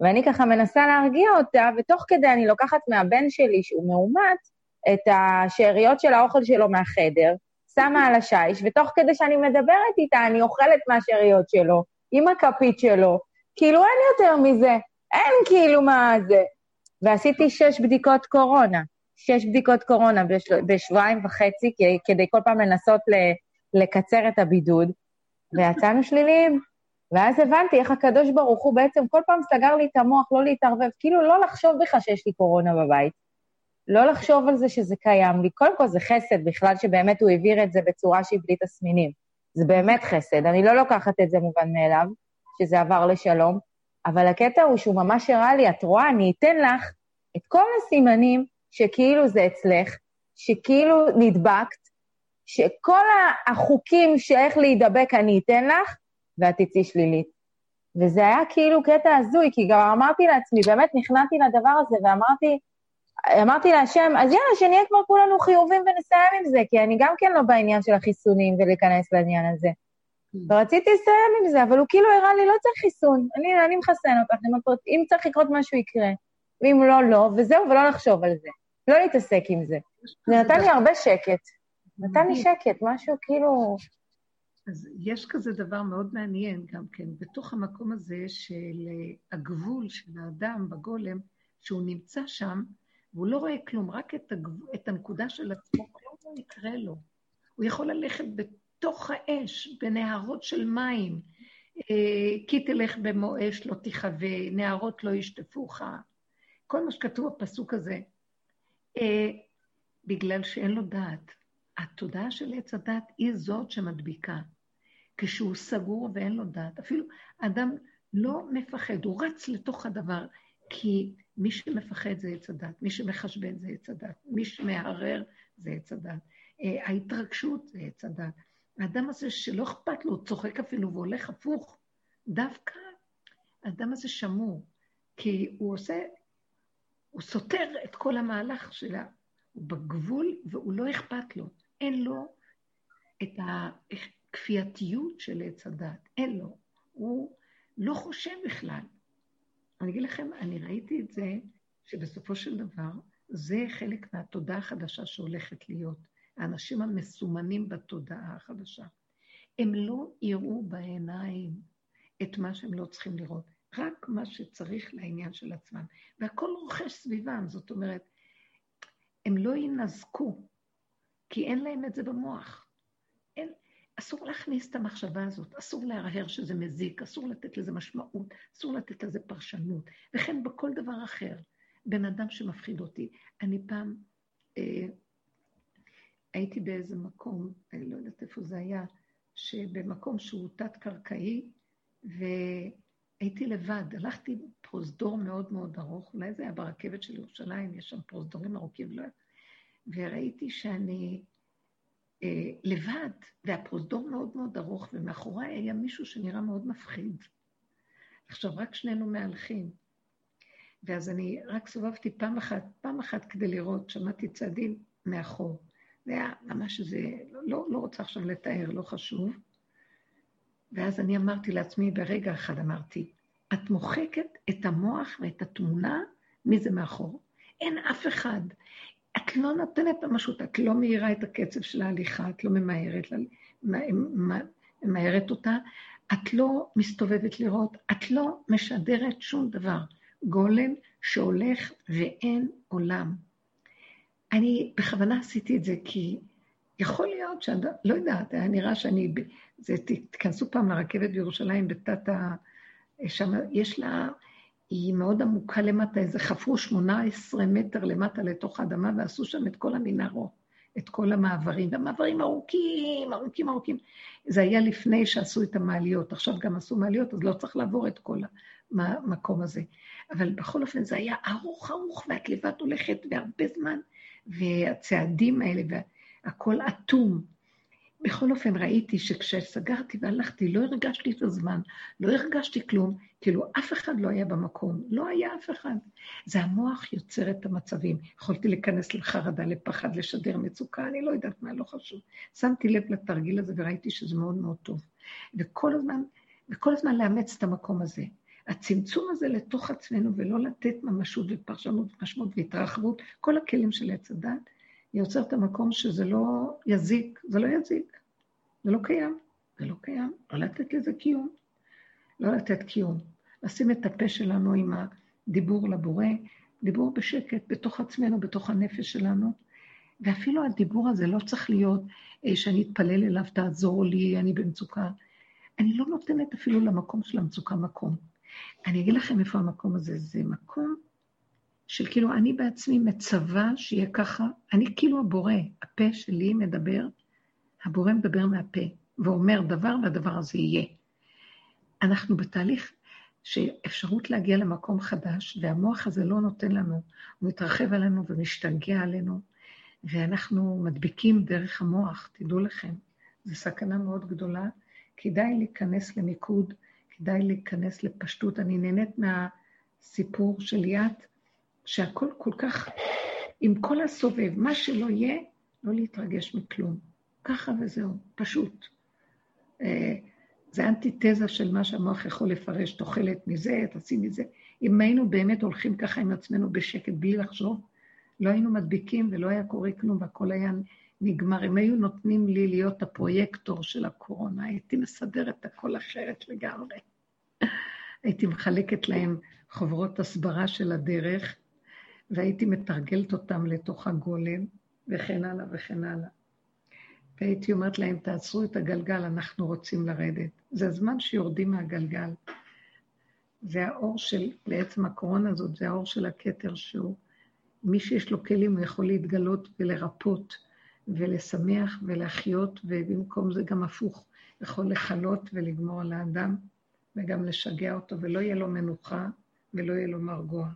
ואני ככה מנסה להרגיע אותה, ותוך כדי אני לוקחת מהבן שלי, שהוא מאומת, את השאריות של האוכל שלו מהחדר, שמה על השיש, ותוך כדי שאני מדברת איתה, אני אוכלת מהשאריות שלו, עם הכפית שלו. כאילו, אין יותר מזה. אין כאילו מה זה. ועשיתי שש בדיקות קורונה. שש בדיקות קורונה בש... בשבועיים וחצי, כדי כל פעם לנסות. לקצר את הבידוד, ויצאנו שליליים. ואז הבנתי איך הקדוש ברוך הוא בעצם כל פעם סגר לי את המוח לא להתערבב, כאילו לא לחשוב בכלל שיש לי קורונה בבית. לא לחשוב על זה שזה קיים לי. קודם כל זה חסד בכלל שבאמת הוא העביר את זה בצורה שהיא בלי תסמינים. זה באמת חסד, אני לא לוקחת את זה מובן מאליו, שזה עבר לשלום, אבל הקטע הוא שהוא ממש הראה לי, את רואה, אני אתן לך את כל הסימנים שכאילו זה אצלך, שכאילו נדבקת, שכל החוקים שאיך להידבק אני אתן לך, ואת תצאי שלילית. וזה היה כאילו קטע הזוי, כי גם אמרתי לעצמי, באמת נכנעתי לדבר הזה ואמרתי, אמרתי להשם, אז יאללה, שנהיה כבר כולנו חיובים ונסיים עם זה, כי אני גם כן לא בעניין של החיסונים ולהיכנס לעניין הזה. ורציתי לסיים עם זה, אבל הוא כאילו הראה לי, לא צריך חיסון, אני, אני מחסן אותך, אם צריך לקרות משהו יקרה, ואם לא, לא, וזהו, ולא לחשוב על זה. לא להתעסק עם זה. זה נתן לי הרבה שקט. נתן לי שקט, משהו כאילו... אז יש כזה דבר מאוד מעניין גם כן, בתוך המקום הזה של הגבול של האדם בגולם, שהוא נמצא שם, והוא לא רואה כלום, רק את, הגב... את הנקודה של עצמו, כלום לא יקרה לו. הוא יכול ללכת בתוך האש, בנהרות של מים, אה, כי תלך במו אש לא תכבה, נהרות לא ישטפוך. כל מה שכתוב בפסוק הזה, אה, בגלל שאין לו דעת. התודעה של עץ הדת היא זאת שמדביקה. כשהוא סגור ואין לו דעת, אפילו אדם לא מפחד, הוא רץ לתוך הדבר, כי מי שמפחד זה עץ הדת, מי שמחשבן זה עץ הדת, מי שמהרהר זה עץ הדת, אה, ההתרגשות זה עץ הדת. האדם הזה שלא אכפת לו, צוחק אפילו והולך הפוך, דווקא האדם הזה שמור, כי הוא עושה, הוא סותר את כל המהלך שלה, הוא בגבול והוא לא אכפת לו, אין לו את הכפייתיות של עץ הדת, אין לו, הוא לא חושב בכלל. אני אגיד לכם, אני ראיתי את זה, שבסופו של דבר, זה חלק מהתודעה החדשה שהולכת להיות. האנשים המסומנים בתודעה החדשה. הם לא יראו בעיניים את מה שהם לא צריכים לראות, רק מה שצריך לעניין של עצמם. והכל רוכש סביבם, זאת אומרת, הם לא ינזקו, כי אין להם את זה במוח. אסור להכניס את המחשבה הזאת, אסור להרהר שזה מזיק, אסור לתת לזה משמעות, אסור לתת לזה פרשנות, וכן בכל דבר אחר. בן אדם שמפחיד אותי. אני פעם אה, הייתי באיזה מקום, אני לא יודעת איפה זה היה, שבמקום שהוא תת-קרקעי, והייתי לבד, הלכתי פרוזדור מאוד מאוד ארוך, אולי זה היה ברכבת של ירושלים, יש שם פרוזדורים ארוכים, לא... וראיתי שאני אה, לבד, והפרוזדור מאוד מאוד ארוך, ומאחוריי היה מישהו שנראה מאוד מפחיד. עכשיו, רק שנינו מהלכים. ואז אני רק סובבתי פעם אחת, פעם אחת כדי לראות, שמעתי צעדים מאחור. זה היה ממש איזה, לא, לא, לא רוצה עכשיו לתאר, לא חשוב. ואז אני אמרתי לעצמי, ברגע אחד אמרתי, את מוחקת את המוח ואת התמונה, מי זה מאחור? אין אף אחד. את לא נותנת ממשות, את לא מאירה את הקצב של ההליכה, את לא ממהרת, ממהרת אותה, את לא מסתובבת לראות, את לא משדרת שום דבר. גולם שהולך ואין עולם. אני בכוונה עשיתי את זה כי יכול להיות שאדם, לא יודעת, היה נראה שאני, זה, תיכנסו פעם לרכבת בירושלים בתת ה... שם יש לה היא מאוד עמוקה למטה, איזה חפרו 18 מטר למטה לתוך האדמה ועשו שם את כל המנהרות, את כל המעברים, והמעברים ארוכים, ארוכים, ארוכים. זה היה לפני שעשו את המעליות, עכשיו גם עשו מעליות, אז לא צריך לעבור את כל המקום הזה. אבל בכל אופן זה היה ארוך ארוך, ואת לבד הולכת והרבה זמן, והצעדים האלה, והכל אטום. בכל אופן, ראיתי שכשסגרתי והלכתי, לא הרגשתי את הזמן, לא הרגשתי כלום, כאילו אף אחד לא היה במקום, לא היה אף אחד. זה המוח יוצר את המצבים. יכולתי להיכנס לחרדה, לפחד, לשדר מצוקה, אני לא יודעת מה, לא חשוב. שמתי לב לתרגיל הזה וראיתי שזה מאוד מאוד טוב. וכל הזמן, וכל הזמן לאמץ את המקום הזה. הצמצום הזה לתוך עצמנו ולא לתת ממשות ופרשנות ומשמעות והתרחבות, כל הכלים של עץ הדת, יוצר את המקום שזה לא יזיק, זה לא יזיק, זה לא קיים, זה לא קיים, לא לתת לזה קיום, לא לתת קיום. לשים את הפה שלנו עם הדיבור לבורא, דיבור בשקט, בתוך עצמנו, בתוך הנפש שלנו, ואפילו הדיבור הזה לא צריך להיות שאני אתפלל אליו, תעזור לי, אני במצוקה. אני לא נותנת אפילו למקום של המצוקה מקום. אני אגיד לכם איפה המקום הזה, זה מקום של כאילו אני בעצמי מצווה שיהיה ככה, אני כאילו הבורא, הפה שלי מדבר, הבורא מדבר מהפה, ואומר דבר והדבר הזה יהיה. אנחנו בתהליך שאפשרות להגיע למקום חדש, והמוח הזה לא נותן לנו, הוא מתרחב עלינו ומשתגע עלינו, ואנחנו מדביקים דרך המוח, תדעו לכם, זו סכנה מאוד גדולה. כדאי להיכנס למיקוד, כדאי להיכנס לפשטות. אני נהנית מהסיפור של ליאת, שהכל כל כך, עם כל הסובב, מה שלא יהיה, לא להתרגש מכלום. ככה וזהו, פשוט. אה, זה אנטיתזה של מה שהמוח יכול לפרש, תאכלת מזה, תעשי מזה. אם היינו באמת הולכים ככה עם עצמנו בשקט, בלי לחשוב, לא היינו מדביקים ולא היה קורה כלום והכל היה נגמר. אם היו נותנים לי להיות הפרויקטור של הקורונה, הייתי מסדרת הכל אחרת לגמרי. הייתי מחלקת להם חוברות הסברה של הדרך, והייתי מתרגלת אותם לתוך הגולם, וכן הלאה וכן הלאה. והייתי אומרת להם, תעצרו את הגלגל, אנחנו רוצים לרדת. זה הזמן שיורדים מהגלגל. זה האור של, בעצם הקורונה הזאת, זה האור של הכתר שהוא, מי שיש לו כלים, הוא יכול להתגלות ולרפות ולשמח ולהחיות, ובמקום זה גם הפוך, יכול לכלות ולגמור על האדם, וגם לשגע אותו, ולא יהיה לו מנוחה ולא יהיה לו מרגוע.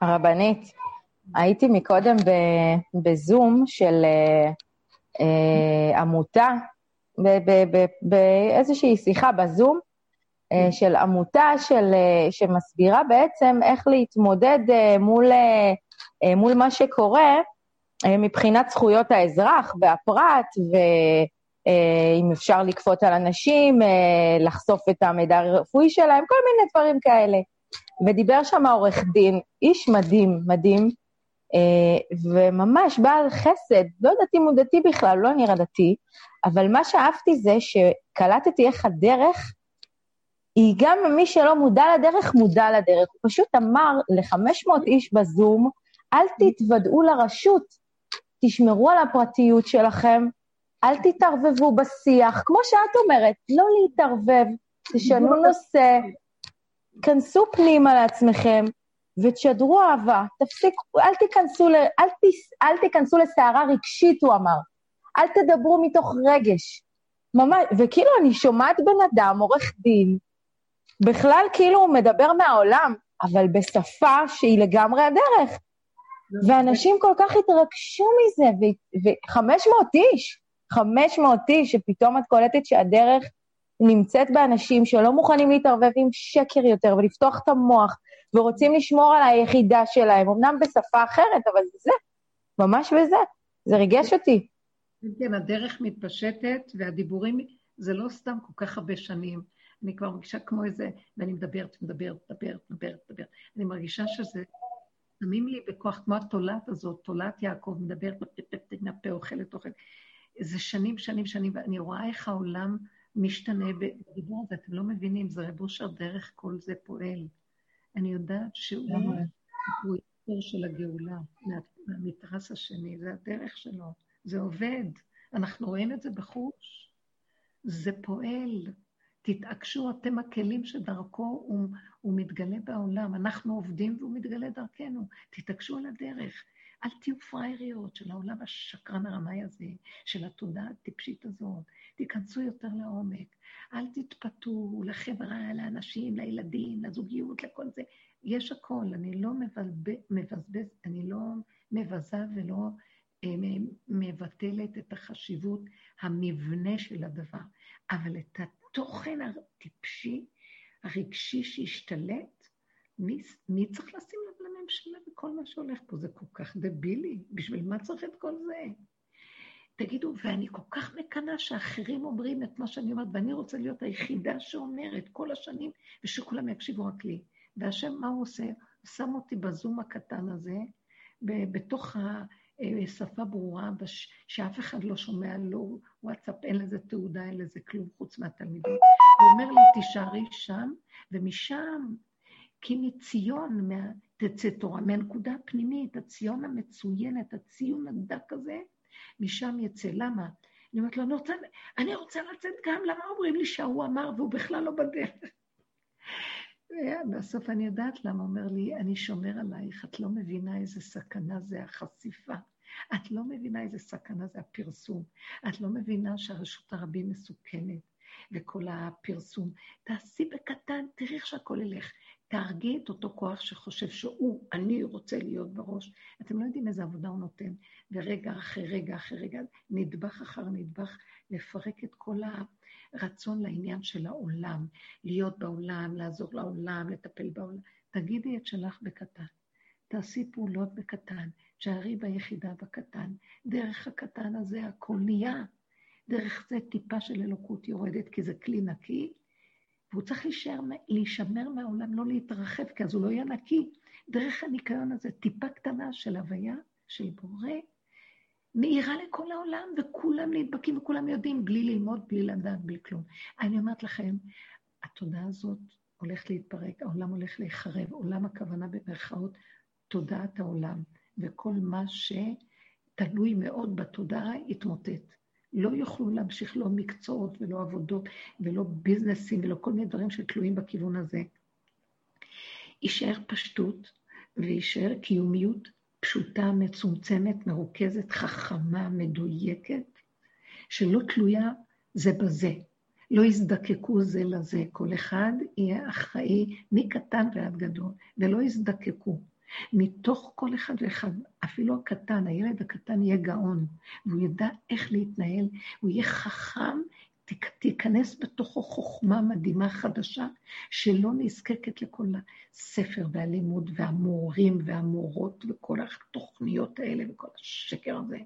הרבנית, הייתי מקודם בזום של אה, אה, עמותה, באיזושהי שיחה בזום, אה, של עמותה של, שמסבירה בעצם איך להתמודד מול, מול מה שקורה מבחינת זכויות האזרח והפרט, ואם אפשר לכפות על אנשים, לחשוף את המידע הרפואי שלהם, כל מיני דברים כאלה. ודיבר שם עורך דין, איש מדהים, מדהים, אה, וממש בעל חסד, לא יודעת אם הוא דתי בכלל, לא נראה דתי, אבל מה שאהבתי זה שקלטתי איך הדרך, היא גם מי שלא מודע לדרך, מודע לדרך. הוא פשוט אמר ל-500 איש בזום, אל תתוודעו לרשות, תשמרו על הפרטיות שלכם, אל תתערבבו בשיח, כמו שאת אומרת, לא להתערבב, תשנו נושא, כנסו פנימה לעצמכם ותשדרו אהבה. תפסיקו, אל תיכנסו, ל, אל, תס, אל תיכנסו לסערה רגשית, הוא אמר. אל תדברו מתוך רגש. ממש, וכאילו אני שומעת בן אדם, עורך דין, בכלל כאילו הוא מדבר מהעולם, אבל בשפה שהיא לגמרי הדרך. ואנשים כל כך התרגשו מזה, ו-500 איש, 500 איש, שפתאום את קולטת שהדרך נמצאת באנשים שלא מוכנים להתערבב עם שקר יותר ולפתוח את המוח, ורוצים לשמור על היחידה שלהם, אמנם בשפה אחרת, אבל זה ממש בזה. זה ריגש אותי. כן, הדרך מתפשטת, והדיבורים, זה לא סתם כל כך הרבה שנים. אני כבר מרגישה כמו איזה, ואני מדברת, מדברת, מדברת, מדברת, מדברת. אני מרגישה שזה, שמים לי בכוח, כמו התולעת הזאת, תולעת יעקב, מדברת, מהפה, אוכלת, אוכלת. זה שנים, שנים, שנים, ואני רואה איך העולם משתנה בדיבור הזה, אתם לא מבינים, זה רב אושר דרך כל זה פועל. אני יודעת שהוא הפרויקטור של הגאולה, מהמתרס השני, זה הדרך שלו, זה עובד. אנחנו רואים את זה בחוש, זה פועל. תתעקשו, אתם הכלים שדרכו הוא, הוא מתגלה בעולם. אנחנו עובדים והוא מתגלה דרכנו. תתעקשו על הדרך. אל תהיו פראייריות של העולם השקרן הרמאי הזה, של התודעה הטיפשית הזאת. תיכנסו יותר לעומק. אל תתפתו לחברה, לאנשים, לילדים, לזוגיות, לכל זה. יש הכל, אני לא מבזבז, אני לא מבזה ולא מבטלת את החשיבות, המבנה של הדבר, אבל את התוכן הטיפשי, הרגשי שהשתלט, מי, מי צריך לשים לב לממשלה וכל מה שהולך פה? זה כל כך דבילי, בשביל מה צריך את כל זה? תגידו, ואני כל כך מקנאה שאחרים אומרים את מה שאני אומרת, ואני רוצה להיות היחידה שאומרת כל השנים, ושכולם יקשיבו רק לי. והשם, מה הוא עושה? הוא שם אותי בזום הקטן הזה, בתוך השפה ברורה, שאף אחד לא שומע, לא וואטסאפ, אין לזה תעודה, אין לזה כלום חוץ מהתלמידים. הוא אומר לי, תישארי שם, ומשם, כי מציון, תצא תורה, מהנקודה הפנימית, הציון המצוינת, הציון הדק הזה, משם יצא. למה? אני אומרת לו, אני רוצה, אני רוצה לצאת גם, למה אומרים לי שההוא אמר והוא בכלל לא בדרך? בסוף אני יודעת למה, אומר לי, אני שומר עלייך, את לא מבינה איזה סכנה זה החשיפה. את לא מבינה איזה סכנה זה הפרסום. את לא מבינה שהרשות הרבים מסוכנת, וכל הפרסום. תעשי בקטן, תראי איך שהכל ילך. תהרגי את אותו כוח שחושב שהוא, אני רוצה להיות בראש. אתם לא יודעים איזה עבודה הוא נותן. ורגע אחרי רגע אחרי רגע, נדבך אחר נדבך, לפרק את כל הרצון לעניין של העולם, להיות בעולם, לעזור לעולם, לטפל בעולם. תגידי את שלך בקטן. תעשי פעולות בקטן, שערי ביחידה בקטן. דרך הקטן הזה הכל נהיה. דרך זה טיפה של אלוקות יורדת, כי זה כלי נקי, והוא צריך להישאר, להישמר מהעולם, לא להתרחב, כי אז הוא לא יהיה נקי. דרך הניקיון הזה, טיפה קטנה של הוויה, של בורא, מאירה לכל העולם, וכולם נדבקים וכולם יודעים, בלי ללמוד, בלי לדעת, בלי כלום. אני אומרת לכם, התודעה הזאת הולכת להתפרק, העולם הולך להיחרב, עולם הכוונה במרכאות, תודעת העולם, וכל מה שתלוי מאוד בתודעה יתמוטט. לא יוכלו להמשיך לא מקצועות ולא עבודות ולא ביזנסים ולא כל מיני דברים שתלויים בכיוון הזה. יישאר פשטות ויישאר קיומיות פשוטה, מצומצמת, מרוכזת, חכמה, מדויקת, שלא תלויה זה בזה. לא יזדקקו זה לזה, כל אחד יהיה אחראי מקטן ועד גדול, ולא יזדקקו. מתוך כל אחד ואחד, אפילו הקטן, הילד הקטן יהיה גאון, והוא ידע איך להתנהל, הוא יהיה חכם, תיכנס בתוכו חוכמה מדהימה חדשה, שלא נזקקת לכל הספר והלימוד והמורים והמורות וכל התוכניות האלה וכל השקר הזה.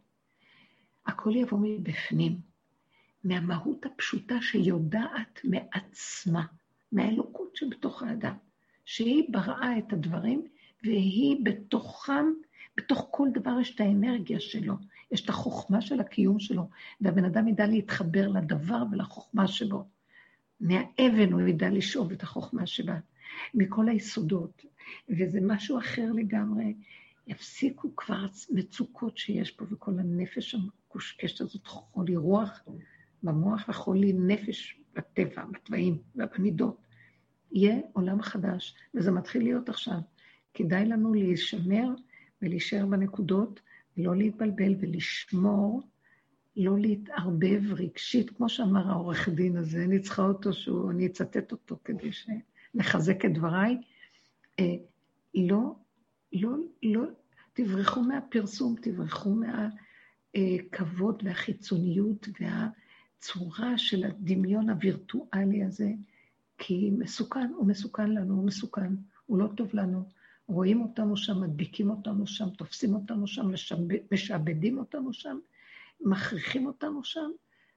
הכל יבוא מבפנים, מהמהות הפשוטה שיודעת מעצמה, מהאלוקות שבתוך האדם, שהיא בראה את הדברים והיא בתוכם, בתוך כל דבר יש את האנרגיה שלו, יש את החוכמה של הקיום שלו, והבן אדם ידע להתחבר לדבר ולחוכמה שבו. מהאבן הוא ידע לשאוב את החוכמה שבה, מכל היסודות, וזה משהו אחר לגמרי. יפסיקו כבר מצוקות שיש פה, וכל הנפש המקושקשת הזאת, חולי רוח במוח וחולי נפש בטבע, בתוואים ובמידות. יהיה עולם חדש, וזה מתחיל להיות עכשיו. כדאי לנו להישמר ולהישאר בנקודות, ולא להתבלבל ולשמור, לא להתערבב רגשית, כמו שאמר העורך דין הזה, אני צריכה אותו, שהוא, אני אצטט אותו כדי לחזק את דבריי. אה, לא, לא, לא, תברחו מהפרסום, תברחו מהכבוד והחיצוניות והצורה של הדמיון הווירטואלי הזה, כי מסוכן, הוא מסוכן לנו, הוא מסוכן, הוא לא טוב לנו. רואים אותנו שם, מדביקים אותנו שם, תופסים אותנו שם, משעבדים אותנו שם, מכריחים אותנו שם,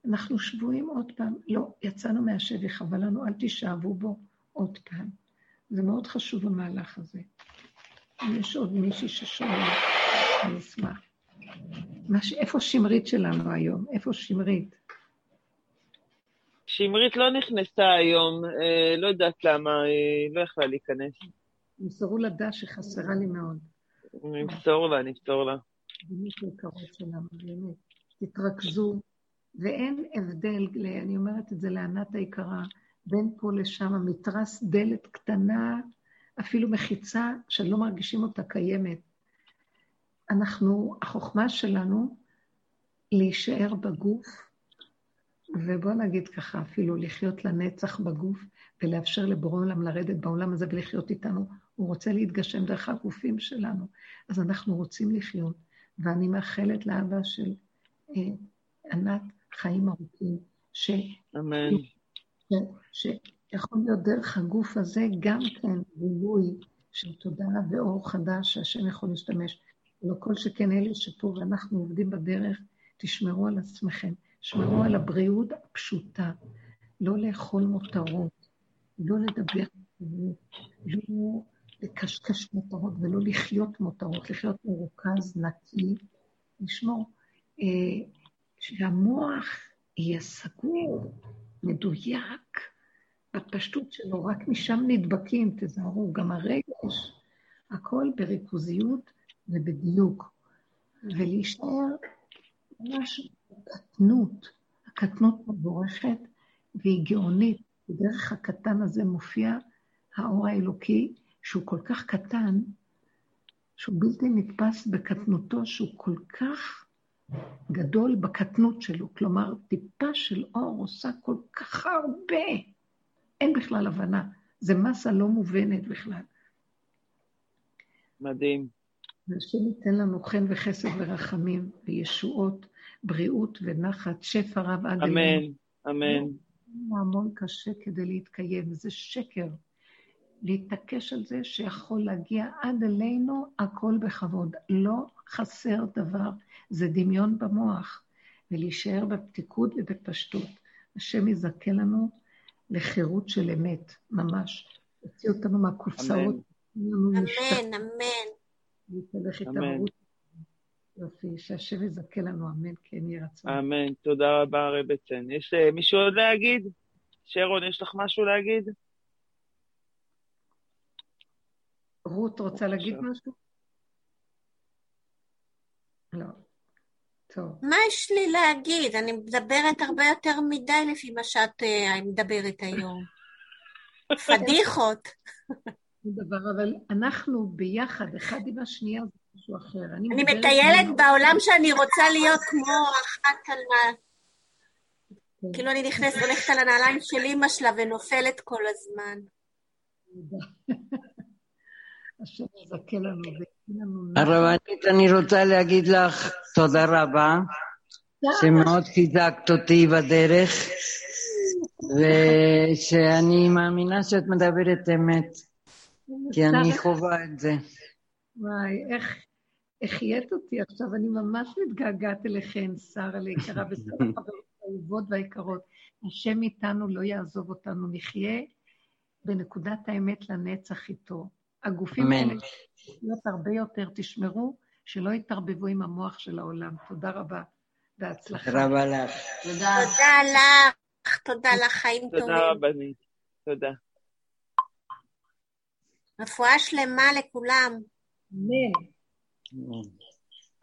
אנחנו שבויים עוד פעם. לא, יצאנו מהשבי, חבל לנו, אל תישאבו בו עוד פעם. זה מאוד חשוב המהלך הזה. יש עוד מישהי ששואל, אני אשמח. ש... איפה שמרית שלנו היום? איפה שמרית? שמרית לא נכנסה היום, אה, לא יודעת למה, אה, לא יכלה להיכנס. תמסרו לה דש שחסרה לי מאוד. אני אמסור לה, אני אמסור לה. באמת יקרות שלנו, באמת. תתרכזו, ואין הבדל, אני אומרת את זה לענת היקרה, בין פה לשם, מתרס דלת קטנה, אפילו מחיצה שלא מרגישים אותה קיימת. אנחנו, החוכמה שלנו, להישאר בגוף, ובוא נגיד ככה, אפילו לחיות לנצח בגוף, ולאפשר לבורא עולם לרדת בעולם הזה ולחיות איתנו הוא רוצה להתגשם דרך הגופים שלנו. אז אנחנו רוצים לחיות, ואני מאחלת לאבא של אה, ענת חיים ארוכים, ש... אמן. ש... שיכול להיות דרך הגוף הזה גם כן ריבוי של תודעה ואור חדש שהשם יכול להשתמש. לא כל שכן אלה שפה ואנחנו עובדים בדרך, תשמרו על עצמכם, שמרו על הבריאות הפשוטה, לא לאכול מותרות, לא לדבר לא לקשקש מותרות ולא לחיות מותרות, לחיות מרוכז, נקי, לשמור. אה, שהמוח יהיה סגור, מדויק, בפשטות שלו, רק משם נדבקים, תזהרו, גם הרגש, הכל בריכוזיות ובדיוק, ולהישאר ממש בקטנות, הקטנות מבורכת והיא גאונית, בדרך הקטן הזה מופיע האור האלוקי, שהוא כל כך קטן, שהוא בלתי נתפס בקטנותו, שהוא כל כך גדול בקטנות שלו. כלומר, טיפה של אור עושה כל כך הרבה. אין בכלל הבנה. זה מסה לא מובנת בכלל. מדהים. והשם ייתן לנו חן וחסד ורחמים וישועות, בריאות ונחת, שפע רב עד. אמן, אמן. המון קשה כדי להתקיים, זה שקר. להתעקש על זה שיכול להגיע עד אלינו הכל בכבוד. לא חסר דבר, זה דמיון במוח, ולהישאר בפתיקות ובפשטות. השם יזכה לנו לחירות של אמת, ממש. יוציא אותנו מהקופסאות. אמן, אמן. להתהלך יופי, שהשם יזכה לנו, אמן, כן יהיה רצון. אמן, תודה רבה, רבי צן. יש uh, מישהו עוד להגיד? שרון, יש לך משהו להגיד? רות רוצה להגיד משהו? לא. טוב. מה יש לי להגיד? אני מדברת הרבה יותר מדי לפי מה שאת uh, מדברת היום. פדיחות. דבר, אבל אנחנו ביחד, אחד עם השנייה, זה משהו אחר. אני, אני מטיילת בעולם שאני רוצה להיות כמו אחת על מה... כן. כאילו אני נכנסת, הולכת על הנעליים של אימא שלה ונופלת כל הזמן. הרבנית, אני רוצה להגיד לך תודה רבה, שמאוד חיזקת אותי בדרך, ושאני מאמינה שאת מדברת אמת. כי אני חווה את זה. וואי, איך החיית אותי עכשיו, אני ממש מתגעגעת אליכן, שרה ליקרה, וכל החברות האהובות והיקרות. השם איתנו לא יעזוב אותנו, נחיה בנקודת האמת לנצח איתו. הגופים האלה להיות הרבה יותר, תשמרו שלא יתערבבו עם המוח של העולם. תודה רבה, בהצלחה. תודה רבה לך. תודה. תודה לך, תודה לך, חיים טובים. תודה רבנית, תודה. רפואה שלמה לכולם. אמן.